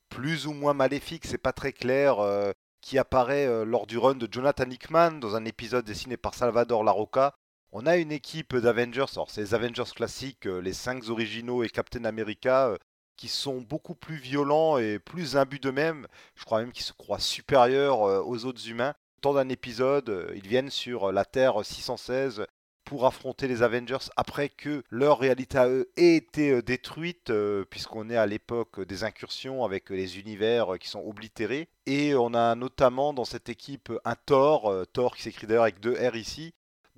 plus ou moins maléfique, c'est pas très clair, qui apparaît lors du run de Jonathan Hickman dans un épisode dessiné par Salvador Larroca, on a une équipe d'Avengers, alors c'est les Avengers classiques, euh, les 5 originaux et Captain America, euh, qui sont beaucoup plus violents et plus imbus d'eux-mêmes. Je crois même qu'ils se croient supérieurs euh, aux autres humains. Tant d'un épisode, ils viennent sur la Terre 616 pour affronter les Avengers après que leur réalité à eux ait été détruite, puisqu'on est à l'époque des incursions avec les univers qui sont oblitérés. Et on a notamment dans cette équipe un Thor, Thor qui s'écrit d'ailleurs avec deux R ici,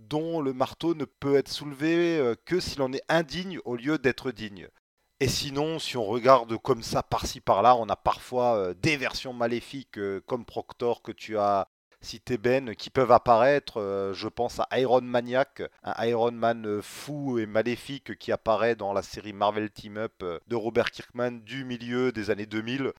dont le marteau ne peut être soulevé euh, que s'il en est indigne au lieu d'être digne. Et sinon, si on regarde comme ça par-ci par-là, on a parfois euh, des versions maléfiques euh, comme Proctor que tu as citer Ben, qui peuvent apparaître. je pense à Iron Maniac, un Iron Man fou et maléfique qui apparaît dans la série Marvel Team Up de Robert Kirkman du milieu des années 2000.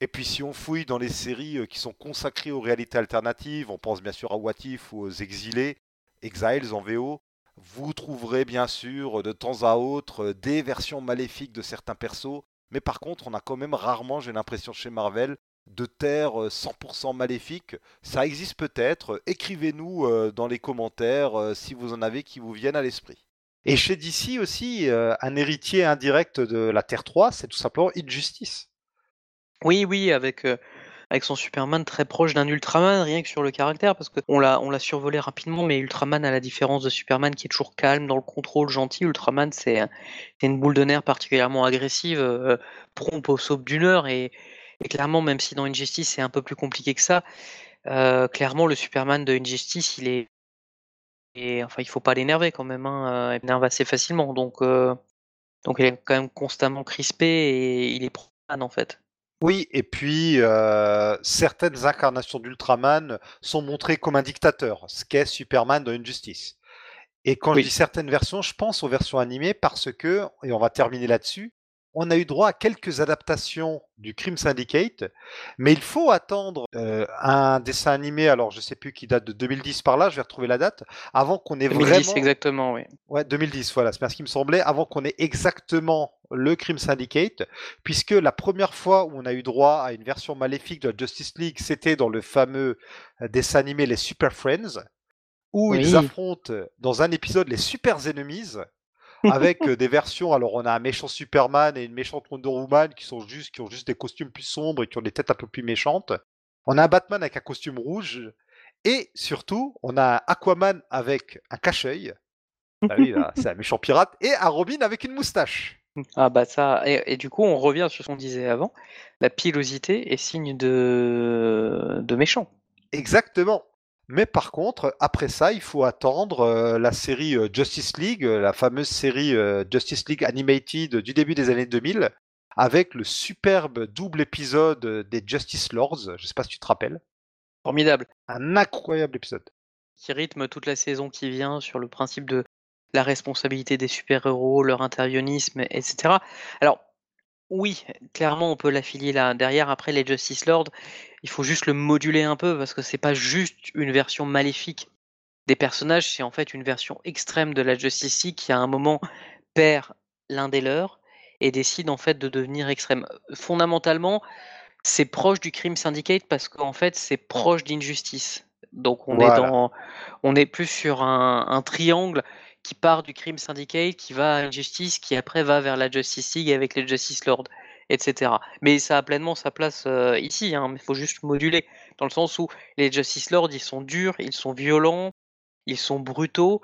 Et puis si on fouille dans les séries qui sont consacrées aux réalités alternatives, on pense bien sûr à What If ou aux Exilés, Exiles en VO, vous trouverez bien sûr de temps à autre des versions maléfiques de certains persos, mais par contre on a quand même rarement, j'ai l'impression chez Marvel, de terres 100% maléfiques. Ça existe peut-être, écrivez-nous euh, dans les commentaires euh, si vous en avez qui vous viennent à l'esprit. Et chez DC aussi, euh, un héritier indirect de la Terre 3, c'est tout simplement Injustice. Oui, oui, avec avec son Superman très proche d'un Ultraman, rien que sur le caractère, parce qu'on l'a, on l'a survolé rapidement, mais Ultraman, à la différence de Superman qui est toujours calme, dans le contrôle, gentil, Ultraman, c'est, une boule de nerfs particulièrement agressive, euh, au saut d'une heure, et, clairement, même si dans Injustice c'est un peu plus compliqué que ça, euh, clairement, le Superman de Injustice, il est. Enfin, il faut pas l'énerver quand même, hein, il énerve assez facilement, donc, euh, donc il est quand même constamment crispé et il est pro en fait. Oui, et puis euh, certaines incarnations d'Ultraman sont montrées comme un dictateur, ce qu'est Superman dans Injustice. Et quand je dis certaines versions, je pense aux versions animées parce que, et on va terminer là-dessus, on a eu droit à quelques adaptations du Crime Syndicate, mais il faut attendre euh, un dessin animé, alors je sais plus qui date de 2010 par là, je vais retrouver la date, avant qu'on ait 2010 vraiment... exactement, oui. Ouais, 2010, voilà, c'est bien ce qui me semblait, avant qu'on ait exactement le Crime Syndicate, puisque la première fois où on a eu droit à une version maléfique de la Justice League, c'était dans le fameux euh, dessin animé Les Super Friends, où ils affrontent dans un épisode les Super Enemies, avec euh, des versions. Alors, on a un méchant Superman et une méchante Wonder Woman qui sont juste, qui ont juste des costumes plus sombres et qui ont des têtes un peu plus méchantes. On a un Batman avec un costume rouge. Et surtout, on a un Aquaman avec un cache-œil. Ah oui, c'est un méchant pirate. Et un Robin avec une moustache. Ah bah ça, et, du coup on revient sur ce qu'on disait avant, la pilosité est signe de, de méchant. Exactement. Mais par contre, après ça, il faut attendre euh, la série euh, Justice League, euh, la fameuse série Justice League Animated du début des années 2000, avec le superbe double épisode des Justice Lords. Je ne sais pas si tu te rappelles. Formidable. Un incroyable épisode. Qui rythme toute la saison qui vient sur le principe de la responsabilité des super-héros, leur interventionnisme, etc. Alors, oui, clairement, on peut l'affilier là derrière. Après, les Justice Lords, il faut juste le moduler un peu parce que c'est pas juste une version maléfique des personnages, c'est en fait une version extrême de la Justice League qui à un moment perd l'un des leurs et décide en fait de devenir extrême. Fondamentalement, c'est proche du crime syndicate parce qu'en fait c'est proche d'injustice. Donc on est dans, on est plus sur un, triangle qui part du crime syndicate, qui va à l'injustice, qui après va vers la Justice League avec les Justice Lords etc. Mais ça a pleinement sa place euh, ici, hein, il faut juste moduler, dans le sens où les Justice Lords, ils sont durs, ils sont violents, ils sont brutaux,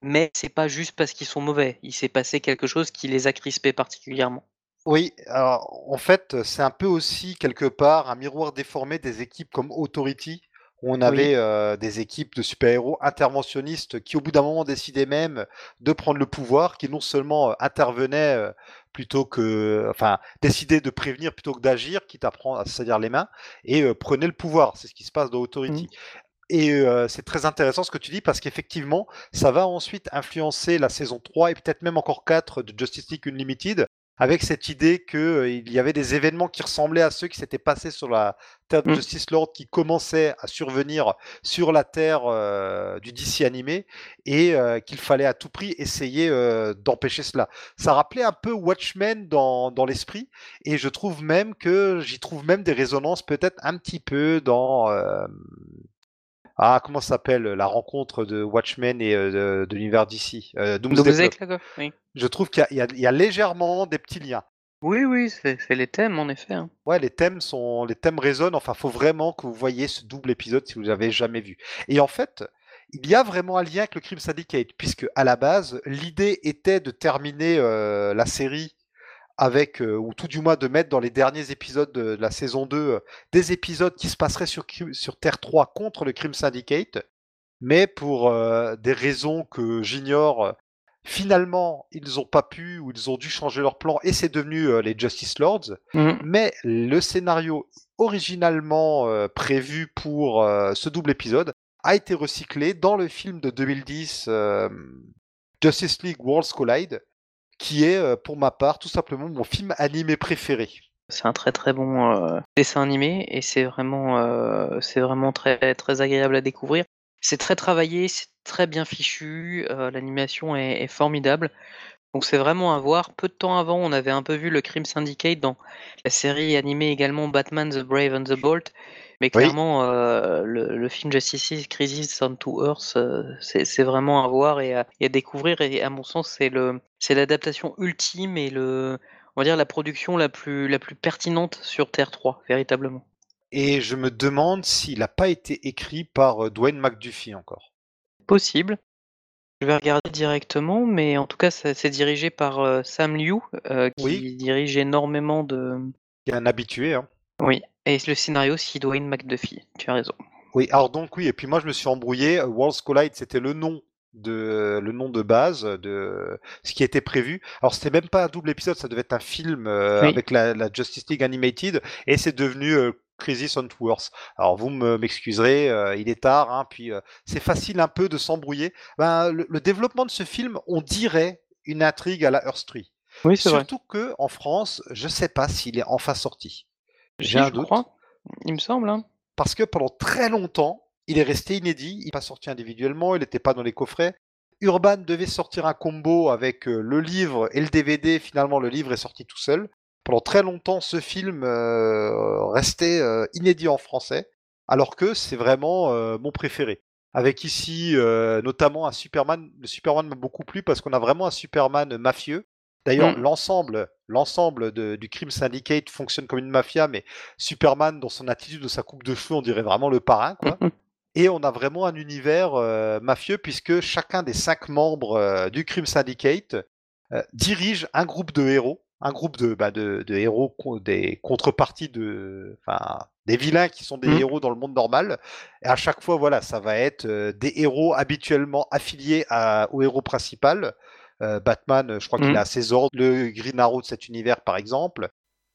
mais c'est pas juste parce qu'ils sont mauvais, il s'est passé quelque chose qui les a crispés particulièrement. Oui, alors en fait, c'est un peu aussi quelque part un miroir déformé des équipes comme Authority, où on avait euh, des équipes de super-héros interventionnistes qui, au bout d'un moment, décidaient même de prendre le pouvoir, qui non seulement euh, intervenaient euh, plutôt que, enfin, décidaient de prévenir plutôt que d'agir, qui t'apprend à se les mains, et prenaient le pouvoir. C'est ce qui se passe dans Authority. Mmh. Et c'est très intéressant ce que tu dis parce qu'effectivement, ça va ensuite influencer la saison 3 et peut-être même encore 4 de Justice League Unlimited, avec cette idée qu'il euh, y avait des événements qui ressemblaient à ceux qui s'étaient passés sur la Terre de mmh. Justice Lord qui commençaient à survenir sur la Terre euh, du DC animé et euh, qu'il fallait à tout prix essayer d'empêcher cela. Ça rappelait un peu Watchmen dans, dans l'esprit et je trouve même que j'y trouve même des résonances peut-être un petit peu dans ah, comment s'appelle la rencontre de Watchmen et de, l'univers d'ici euh, Doomsday, oui. Je trouve qu'il y, a légèrement des petits liens. Oui, oui, c'est les thèmes en effet. Hein. Ouais, les thèmes sont, les thèmes résonnent. Enfin, faut vraiment que vous voyez ce double épisode si vous l'avez jamais vu. Et en fait, il y a vraiment un lien avec le Crime Syndicate, puisque à la base, l'idée était de terminer euh, la série avec, euh, ou tout du moins de mettre dans les derniers épisodes de, la saison 2 euh, des épisodes qui se passeraient sur, sur Terre 3 contre le Crime Syndicate. Mais pour euh, des raisons que j'ignore, Finalement, ils n'ont pas pu ou ils ont dû changer leur plan et c'est devenu les Justice Lords. Mhm. Mais le scénario originalement prévu pour ce double épisode a été recyclé dans le film de 2010 euh, Justice League Worlds Collide, qui est euh, pour ma part tout simplement mon film animé préféré. C'est un très très bon euh, dessin animé et c'est vraiment, euh, c'est vraiment très, très agréable à découvrir. C'est très travaillé, c'est très bien fichu, l'animation est, est formidable. Donc c'est vraiment à voir. Peu de temps avant, on avait un peu vu le Crime Syndicate dans la série animée également Batman the Brave and the Bold. Mais Oui. clairement, euh, le, le film Justice League Crisis on to Earth, euh, c'est vraiment à voir et à, et à découvrir. Et à mon sens, c'est le, c'est l'adaptation ultime et le, on va dire la production la plus, la plus pertinente sur Terre 3, véritablement. Et je me demande s'il n'a pas été écrit par euh, Dwayne McDuffie encore. Possible. Je vais regarder directement, mais en tout cas, c'est dirigé par Sam Liu, euh, qui Oui. dirige énormément de. Il y a un habitué. Hein. Oui. Et le scénario, c'est Dwayne McDuffie. Tu as raison. Oui, alors donc oui, et puis moi je me suis embrouillé. Worlds Collide, c'était le nom de le nom de base de ce qui était prévu. Alors c'était même pas un double épisode, ça devait être un film euh, Oui. avec la, la Justice League Animated, et c'est devenu euh, Crisis on Earths. Alors vous me- m'excuserez, euh, il est tard, hein, puis euh, c'est facile un peu de s'embrouiller. Ben, le, le développement de ce film, on dirait une intrigue à la Earth Tree. Oui, c'est vrai. Surtout que en France, je sais pas s'il est enfin sorti. J'ai un je doute. crois. Il me semble. Hein. parce que pendant très longtemps, il est resté inédit, il n'est pas sorti individuellement, il n'était pas dans les coffrets. Urban devait sortir un combo avec euh, le livre et le DVD, finalement le livre est sorti tout seul. Pendant très longtemps, ce film euh, restait euh, inédit en français, alors que c'est vraiment euh, mon préféré. Avec ici notamment un Superman, le Superman m'a beaucoup plu parce qu'on a vraiment un Superman mafieux. D'ailleurs, Mm. l'ensemble, l'ensemble du crime syndicate fonctionne comme une mafia, mais Superman, dans son attitude de sa coupe de cheveux, on dirait vraiment le parrain, quoi. Et on a vraiment un univers euh, mafieux puisque chacun des cinq membres euh, du Crime Syndicate euh, dirige un groupe de héros, un groupe de, bah, de, de héros, des contreparties de, enfin, des vilains qui sont des Mhm. héros dans le monde normal. Et à chaque fois, voilà, ça va être des héros habituellement affiliés à- au héros principal. Euh, Batman, je crois qu'il Mhm. a ses ordres, le Green Arrow de cet univers, par exemple.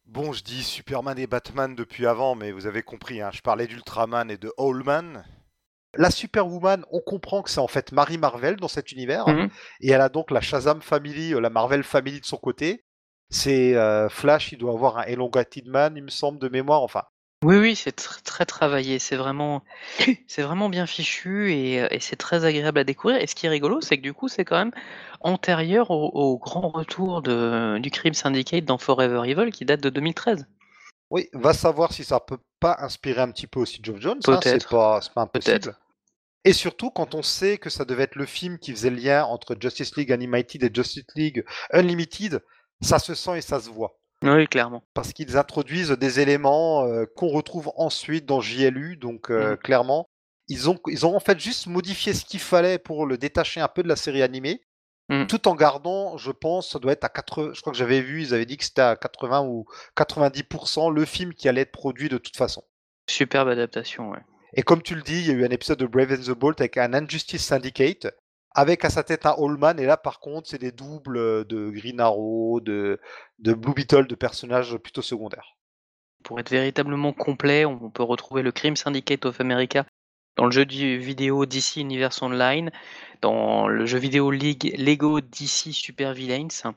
Bon, je dis Superman et Batman depuis avant, mais vous avez compris, hein, je parlais d'Ultraman et de Owlman. La Superwoman, on comprend que c'est en fait Marie Marvel dans cet univers, Mhm. et elle a donc la Shazam Family, euh, la Marvel Family de son côté. C'est euh, Flash, il doit avoir un Elongated Man, il me semble, de mémoire, enfin. Oui, oui, c'est tr- très travaillé. C'est vraiment, c'est vraiment bien fichu et, euh, et c'est très agréable à découvrir. Et ce qui est rigolo, c'est que du coup, c'est quand même antérieur au, au grand retour de, du Crime Syndicate dans Forever Evil qui date de 2013. Oui, va savoir si ça peut pas inspirer un petit peu aussi Geoff Jones, hein, c'est Peut-être. pas, c'est pas impossible. Et surtout, quand on sait que ça devait être le film qui faisait le lien entre Justice League Animated et Justice League Unlimited, ça se sent et ça se voit. Oui, clairement. Parce qu'ils introduisent des éléments euh, qu'on retrouve ensuite dans JLU, donc euh, Mhm. clairement, ils ont, ils ont en fait juste modifié ce qu'il fallait pour le détacher un peu de la série animée, Mhm. tout en gardant, je pense, ça doit être à 80, je crois que j'avais vu, ils avaient dit que c'était à 80 ou 90% le film qui allait être produit de toute façon. Superbe adaptation, ouais. Et comme tu le dis, il y a eu un épisode de Brave and the Bolt avec un Injustice Syndicate, avec à sa tête un Allman, et là par contre, c'est des doubles de Green Arrow, de, Blue Beetle, de personnages plutôt secondaires. Pour être véritablement complet, on peut retrouver le Crime Syndicate of America dans le jeu vidéo DC Universe Online, dans le jeu vidéo Lego DC Super Villains.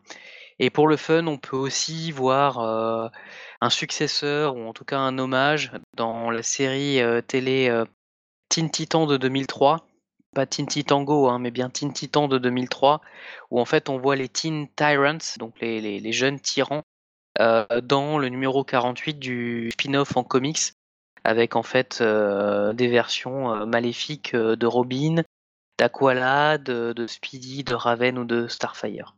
Et pour le fun, on peut aussi voir euh, un successeur, ou en tout cas un hommage, dans la série euh, télé euh, Teen Titan de 2003. Pas Teen Titango, hein, mais bien Teen Titan de 2003, où en fait on voit les Teen Tyrants, donc les, jeunes tyrans, euh, dans le numéro 48 du spin-off en comics, avec en fait euh, des versions euh, maléfiques de Robin, d'Aqualad, de, Speedy, de Raven ou de Starfire.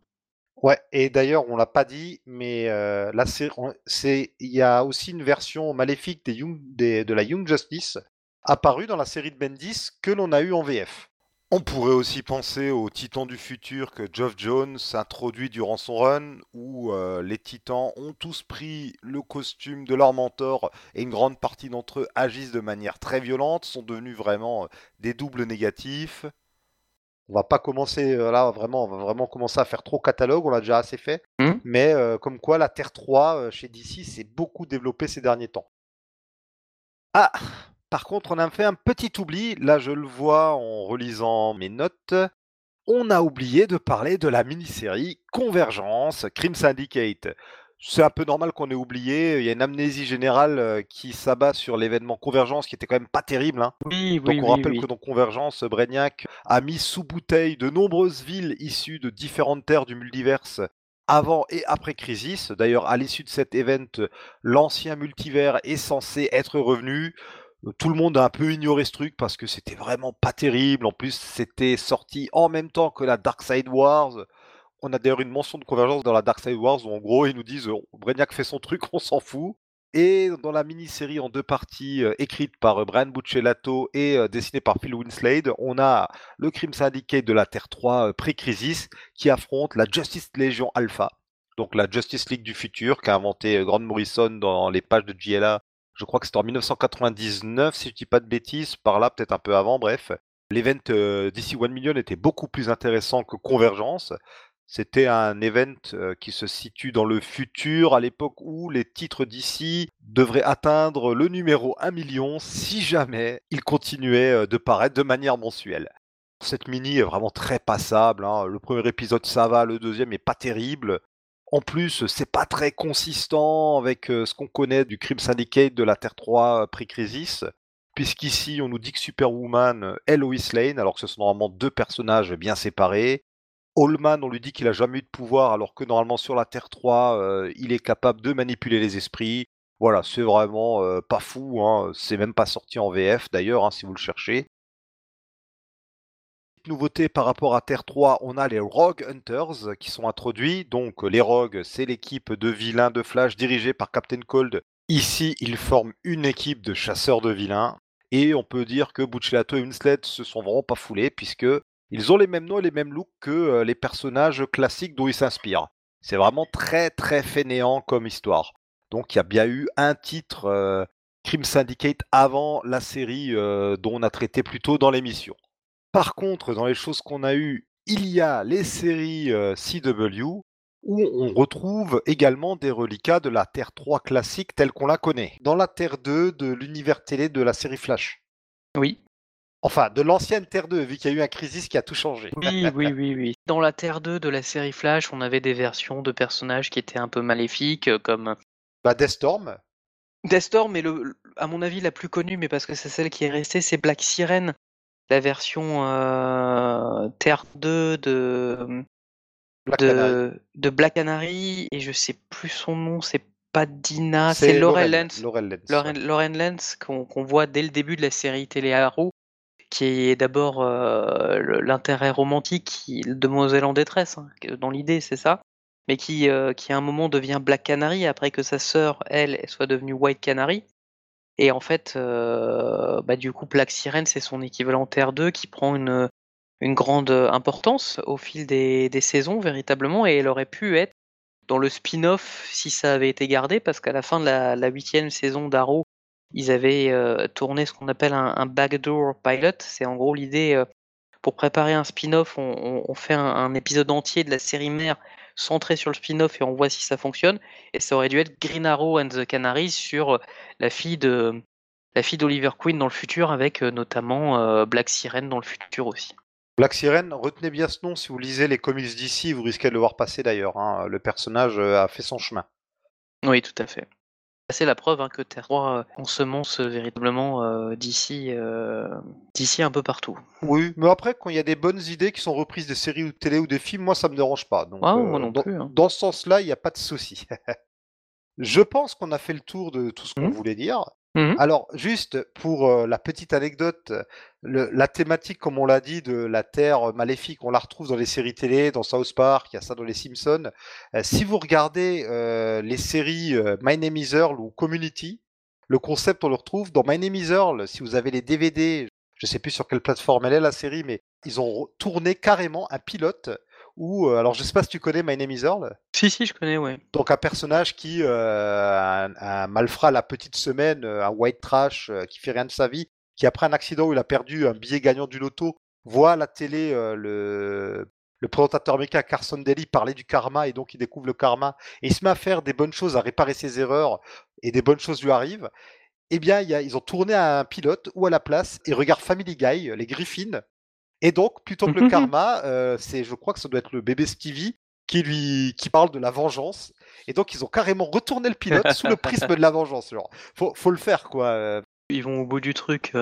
Ouais, et d'ailleurs, on l'a pas dit, mais là, c'est, il y a aussi une version maléfique de la Young Justice apparue dans la série de Bendis que l'on a eu en VF. On pourrait aussi penser aux Titans du futur que Geoff Jones introduit durant son run, où euh, les Titans ont tous pris le costume de leur mentor et une grande partie d'entre eux agissent de manière très violente, sont devenus vraiment euh, des doubles négatifs. On va pas commencer là vraiment, on va vraiment commencer à faire trop catalogue, on l'a déjà assez fait. Hmm. Mais comme quoi la Terre 3 chez DC s'est beaucoup développée ces derniers temps. Ah, par contre, on a fait un petit oubli. Là, je le vois en relisant mes notes. On a oublié de parler de la mini-série Convergence Crime Syndicate. C'est un peu normal qu'on ait oublié. Il y a une amnésie générale euh, qui s'abat sur l'événement Convergence qui était quand même pas terrible. Hein. Oui, Donc oui, on rappelle oui. que dans Convergence, Brainiac a mis sous bouteille de nombreuses villes issues de différentes terres du multiverse avant et après Crisis. D'ailleurs, à l'issue de cet event, l'ancien multivers est censé être revenu. Tout le monde a un peu ignoré ce truc parce que c'était vraiment pas terrible. En plus, c'était sorti en même temps que la Dark Side Wars. On a d'ailleurs une mention de convergence dans la Dark Side Wars où en gros ils nous disent euh, Brainiac fait son truc, on s'en fout. Et dans la mini-série en deux parties euh, écrite par euh, Brian Buccellato et dessinée par Phil Winslade, on a le Crime Syndicate de la Terre 3 euh, pré-crisis qui affronte la Justice Legion Alpha, donc la Justice League du futur qu'a inventé Grant Morrison dans les pages de JLA. Je crois que c'était en 1999, si je dis pas de bêtises, par là, peut-être un peu avant, bref. L'event euh, DC One Million était beaucoup plus intéressant que Convergence. C'était un event euh, qui se situe dans le futur, à l'époque où les titres d'ici devraient atteindre le numéro 1 million si jamais ils continuaient euh, de paraître de manière mensuelle. Cette mini est vraiment très passable. hein. Le premier épisode, ça va, le deuxième est pas terrible. En plus, c'est pas très consistant avec euh, ce qu'on connaît du Crime Syndicate de la Terre 3 euh, pré-crisis. Puisqu'ici, on nous dit que Superwoman euh, est Lois Lane, alors que ce sont normalement deux personnages bien séparés. Allman, on lui dit qu'il a jamais eu de pouvoir, alors que normalement sur la Terre 3, euh, il est capable de manipuler les esprits. Voilà, c'est vraiment euh, pas fou. Hein. C'est même pas sorti en VF d'ailleurs, hein, si vous le cherchez. Nouveauté par rapport à Terre 3, on a les Rogue Hunters qui sont introduits. Donc euh, les Rogues, c'est l'équipe de vilains de Flash dirigée par Captain Cold. Ici, ils forment une équipe de chasseurs de vilains. Et on peut dire que Buccellato et Winslet se sont vraiment pas foulés puisque ils ont les mêmes noms et les mêmes looks que euh, les personnages classiques dont ils s'inspirent. C'est vraiment très très fainéant comme histoire. Donc il y a bien eu un titre euh, Crime Syndicate avant la série dont on a traité plus tôt dans l'émission. Par contre, dans les choses qu'on a eues, il y a les séries euh, CW où on retrouve également des reliquats de la Terre 3 classique telle qu'on la connaît. Dans la Terre 2 de l'univers télé de la série Flash. Oui, Enfin, de l'ancienne Terre 2, vu qu'il y a eu un crisis qui a tout changé. oui, oui, oui, oui. Dans la Terre 2 de la série Flash, on avait des versions de personnages qui étaient un peu maléfiques, euh, comme Bah, Deathstorm, Deathstorm, le, à mon avis la plus connue, mais parce que c'est celle qui est restée, c'est Black Siren, la version euh, Terre 2 de, Black Canary. de, de Black Canary, et je sais plus son nom, c'est pas Dina, c'est Lauren, ouais. Lauren Lance, qu'on voit dès le début de la série télé Arrow, qui est d'abord euh, l'intérêt romantique, demoiselle en détresse, hein, dans l'idée, c'est ça, mais qui, euh, qui à un moment devient Black Canary après que sa sœur, elle soit devenue White Canary. Et en fait, euh, bah, du coup, Black Siren, c'est son équivalent Terre 2 qui prend une, grande importance au fil des, saisons, véritablement, et elle aurait pu être dans le spin-off si ça avait été gardé, parce qu'à la fin de la huitième saison d'Arrow, ils avaient euh, tourné ce qu'on appelle un, backdoor pilot. C'est en gros l'idée, euh, pour préparer un spin-off, on, fait un épisode entier de la série mère centré sur le spin-off et on voit si ça fonctionne. Et ça aurait dû être Green Arrow and the Canaries sur euh, la fille de la fille d'Oliver Queen dans le futur, avec euh, notamment euh, Black Siren dans le futur aussi. Black Siren, retenez bien ce nom si vous lisez les comics d'ici, vous risquez de le voir passer d'ailleurs. hein. Le personnage a fait son chemin. Oui, tout à fait. C'est la preuve hein, que Terre 3 euh, ensemence euh, véritablement euh, d'ici euh, d'ici un peu partout. Oui, mais après, quand il y a des bonnes idées qui sont reprises des séries ou de télé ou des films, moi ça me dérange pas. Donc, Ah, moi non dans, plus, hein. dans ce sens-là, il n'y a pas de souci. Je pense qu'on a fait le tour de tout ce qu'on Mhm. voulait dire. Mhm. Alors, juste pour euh, la petite anecdote, la thématique, comme on l'a dit, de la Terre maléfique, on la retrouve dans les séries télé, dans South Park, il y a ça dans les Simpsons. Euh, si vous regardez euh, les séries euh, My Name is Earl ou Community, le concept, on le retrouve dans My Name is Earl. Si vous avez les DVD, je sais plus sur quelle plateforme elle est la série, mais ils ont tourné carrément un pilote où, euh, alors je sais pas si tu connais My Name is Earl. Si, si, je connais, ouais. Donc un personnage qui euh, un, un malfrat la petite semaine, euh, un white trash euh, qui fait rien de sa vie, qui après un accident où il a perdu un billet gagnant du loto, voit à la télé le, le présentateur américain Carson Daly parler du karma et donc il découvre le karma et il se met à faire des bonnes choses, à réparer ses erreurs et des bonnes choses lui arrivent. Eh bien, ils ont tourné à un pilote ou à la place et regarde Family Guy, les Griffins. Et donc, plutôt que le karma, c'est, je crois que ça doit être le bébé Stevie qui lui qui parle de la vengeance. Et donc, ils ont carrément retourné le pilote sous le prisme de la vengeance. Genre, faut, faut le faire, quoi. Ils vont au bout du truc.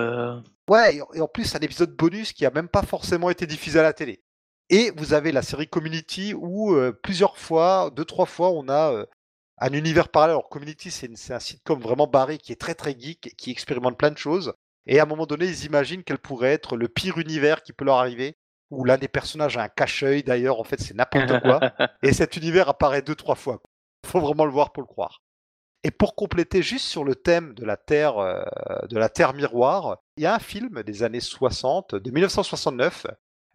Ouais, et en plus, un épisode bonus qui a même pas forcément été diffusé à la télé. Et vous avez la série Community où plusieurs fois, deux, trois fois, on a un univers parallèle. Alors Community, c'est un sitcom vraiment barré qui est très très geek, qui expérimente plein de choses. Et à un moment donné, ils imaginent quel pourrait être le pire univers qui peut leur arriver, où l'un des personnages a un cache-œil d'ailleurs, en fait c'est n'importe quoi. et cet univers apparaît deux, trois fois. Il faut vraiment le voir pour le croire. Et pour compléter juste sur le thème de la Terre, de la Terre miroir, il y a un film des années 60, de 1969,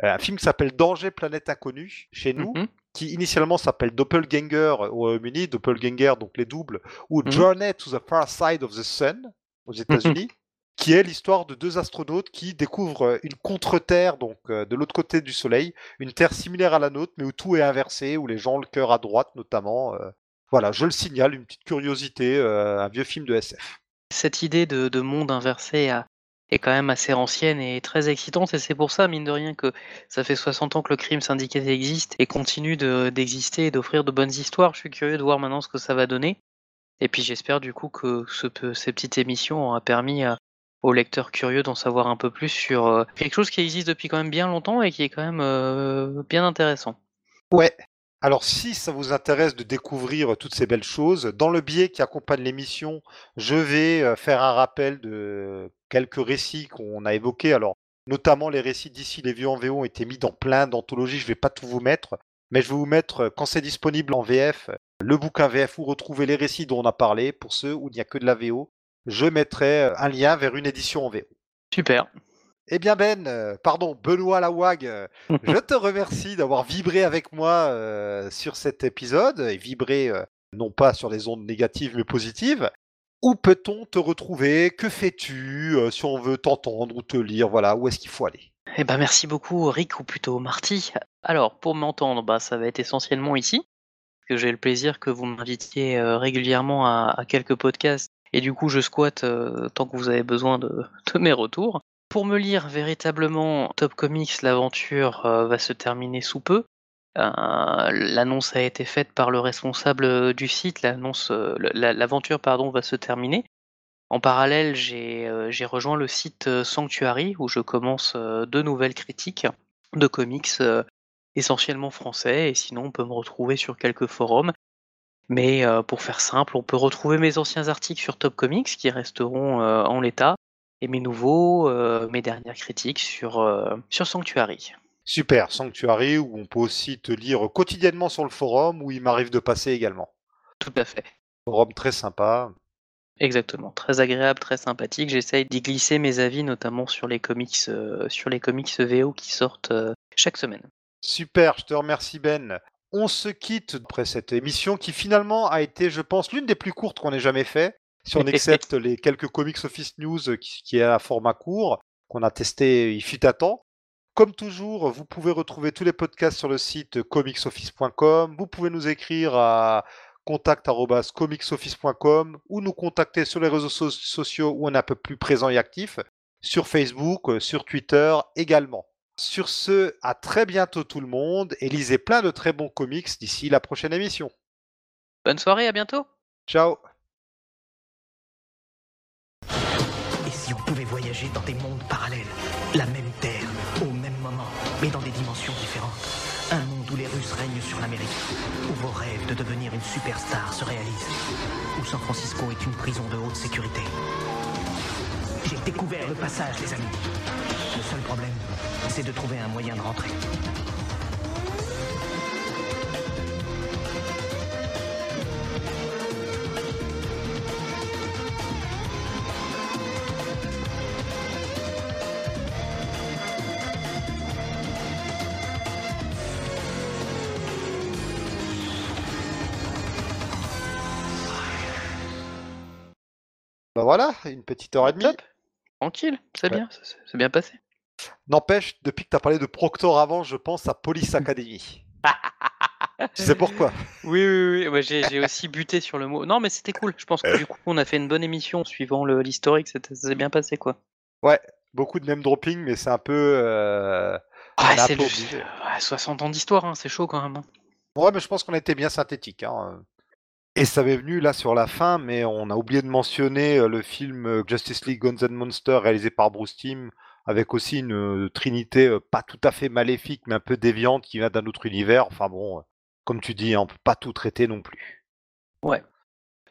euh, un film qui s'appelle Danger Planète Inconnue chez nous, mhm. qui initialement s'appelle Doppelganger au Royaume-Uni, Doppelganger donc les doubles, ou mhm. Journey to the Far Side of the Sun aux. États-Unis. Qui est l'histoire de deux astronautes qui découvrent euh, une contre-terre, donc euh, de l'autre côté du Soleil, une Terre similaire à la nôtre, mais où tout est inversé, où les gens ont le cœur à droite notamment. Voilà, je le signale, une petite curiosité, un vieux film de SF. Cette idée de, de monde inversé est quand même assez ancienne et très excitante. Et c'est pour ça, mine de rien, que ça fait 60 ans que le crime syndicaté existe et continue d'exister et d'offrir de bonnes histoires. Je suis curieux de voir maintenant ce que ça va donner. Et puis j'espère du coup que ce, ces petites émissions aura permis aux lecteurs curieux d'en savoir un peu plus sur euh, quelque chose qui existe depuis quand même bien longtemps et qui est quand même euh, bien intéressant. Ouais, alors si ça vous intéresse de découvrir toutes ces belles choses, dans le biais qui accompagne l'émission, je vais euh, faire un rappel de quelques récits qu'on a évoqués. Alors notamment les récits d'ici les vieux en VO ont été mis dans plein d'anthologies, je ne vais pas tout vous mettre, mais je vais vous mettre, quand c'est disponible en VF, le bouquin VF où retrouver les récits dont on a parlé, pour ceux où il n'y a que de la VO, je mettrai euh, un lien vers une édition en VO. Super. Eh bien Ben, euh, pardon, Benoît Lawag, euh, je te remercie d'avoir vibré avec moi euh, sur cet épisode, et vibré non pas sur les ondes négatives mais positives. Où peut-on te retrouver? Que fais-tu? Si on veut t'entendre ou te lire, voilà, où est-ce qu'il faut aller? Eh ben merci beaucoup Rick, ou plutôt Marty. Alors, pour m'entendre, bah, ça va être essentiellement ici, que j'ai le plaisir que vous m'invitiez régulièrement à, quelques podcasts, et du coup je squatte tant que vous avez besoin de mes retours. Pour me lire véritablement Top Comics, l'aventure euh, va se terminer sous peu. Euh, l'annonce a été faite par le responsable du site, euh, l'aventure pardon va se terminer. En parallèle, j'ai rejoint le site Sanctuary où je commence deux nouvelles critiques de comics essentiellement français et sinon on peut me retrouver sur quelques forums. Mais pour faire simple, on peut retrouver mes anciens articles sur Top Comics qui resteront en l'état et mes nouveaux, euh, mes dernières critiques sur, euh, sur Sanctuary. Super, Sanctuary, où on peut aussi te lire quotidiennement sur le forum, où il m'arrive de passer également. Tout à fait. Forum très sympa. Exactement, très agréable, très sympathique. J'essaye d'y glisser mes avis, notamment sur les comics, euh, sur les comics VO qui sortent chaque semaine. Super, je te remercie Ben. On se quitte après cette émission qui finalement a été, je pense, l'une des plus courtes qu'on ait jamais fait si on accepte les quelques Comics Office News qui, est à format court, qu'on a testé, il fut à temps. Comme toujours, vous pouvez retrouver tous les podcasts sur le site comicsoffice.com. Vous pouvez nous écrire à contact.comicsoffice.com ou nous contacter sur les réseaux sociaux où on est un peu plus présent et actif, sur Facebook, euh, sur Twitter également. Sur ce, à très bientôt tout le monde et lisez plein de très bons comics d'ici la prochaine émission. Bonne soirée, à bientôt. Ciao. si on pouvait voyager dans des mondes parallèles, la même Terre, au même moment, mais dans des dimensions différentes. Un monde où les Russes règnent sur l'Amérique, où vos rêves de devenir une superstar se réalisent, où San Francisco est une prison de haute sécurité. J'ai découvert le passage, les amis. Le seul problème, c'est de trouver un moyen de rentrer. Bah voilà, une petite heure et demie. Tranquille, c'est bien, c'est bien passé. N'empêche, depuis que tu as parlé de Proctor avant, je pense à Police Academy. tu sais pourquoi? Oui, oui, oui. j'ai aussi buté sur le mot. Non, mais c'était cool. Je pense que du coup, on a fait une bonne émission suivant l'historique. Ça s'est bien passé, quoi. Ouais, beaucoup de name dropping, mais c'est un peu. Euh... Ah, c'est 60 ans d'histoire, hein, c'est chaud quand même. Hein. Ouais, mais je pense qu'on a été bien synthétique. Hein. Et ça m'est venu là sur la fin, mais on a oublié de mentionner euh, le film euh, Justice League Guns and Monsters réalisé par Bruce Timm, avec aussi une euh, trinité pas tout à fait maléfique, mais un peu déviante qui vient d'un autre univers. Enfin bon, comme tu dis, on peut pas tout traiter non plus. Ouais.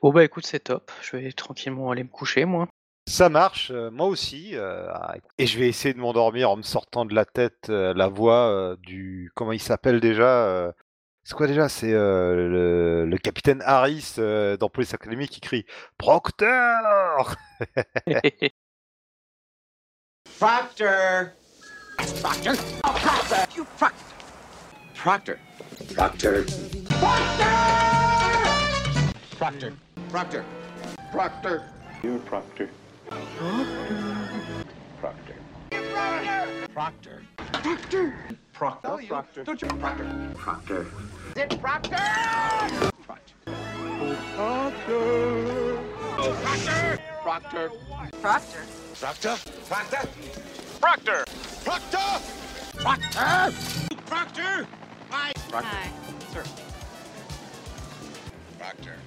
Bon bah écoute, c'est top. Je vais tranquillement aller me coucher, moi. Ça marche, moi aussi. et je vais essayer de m'endormir en me sortant de la tête la voix du. Comment il s'appelle déjà c'est quoi déjà? C'est euh, le, capitaine Harris euh, dans Police Academy qui crie Proctor Proctor Proctor oh, Proctor You Proctor Proctor Proctor Proctor Proctor Proctor Proctor. You Proctor. Proctor Proctor Proctor Proctor Proctor. No, you, Proctor. Don't you Proctor? Proctor. Is it Proctor? Proctor. Proctor. Proctor. Proctor. Proctor. Proctor. Proctor. Proctor. Proctor. Proctor. Proctor. Hi. Proctor. Hi. Sir. Proctor.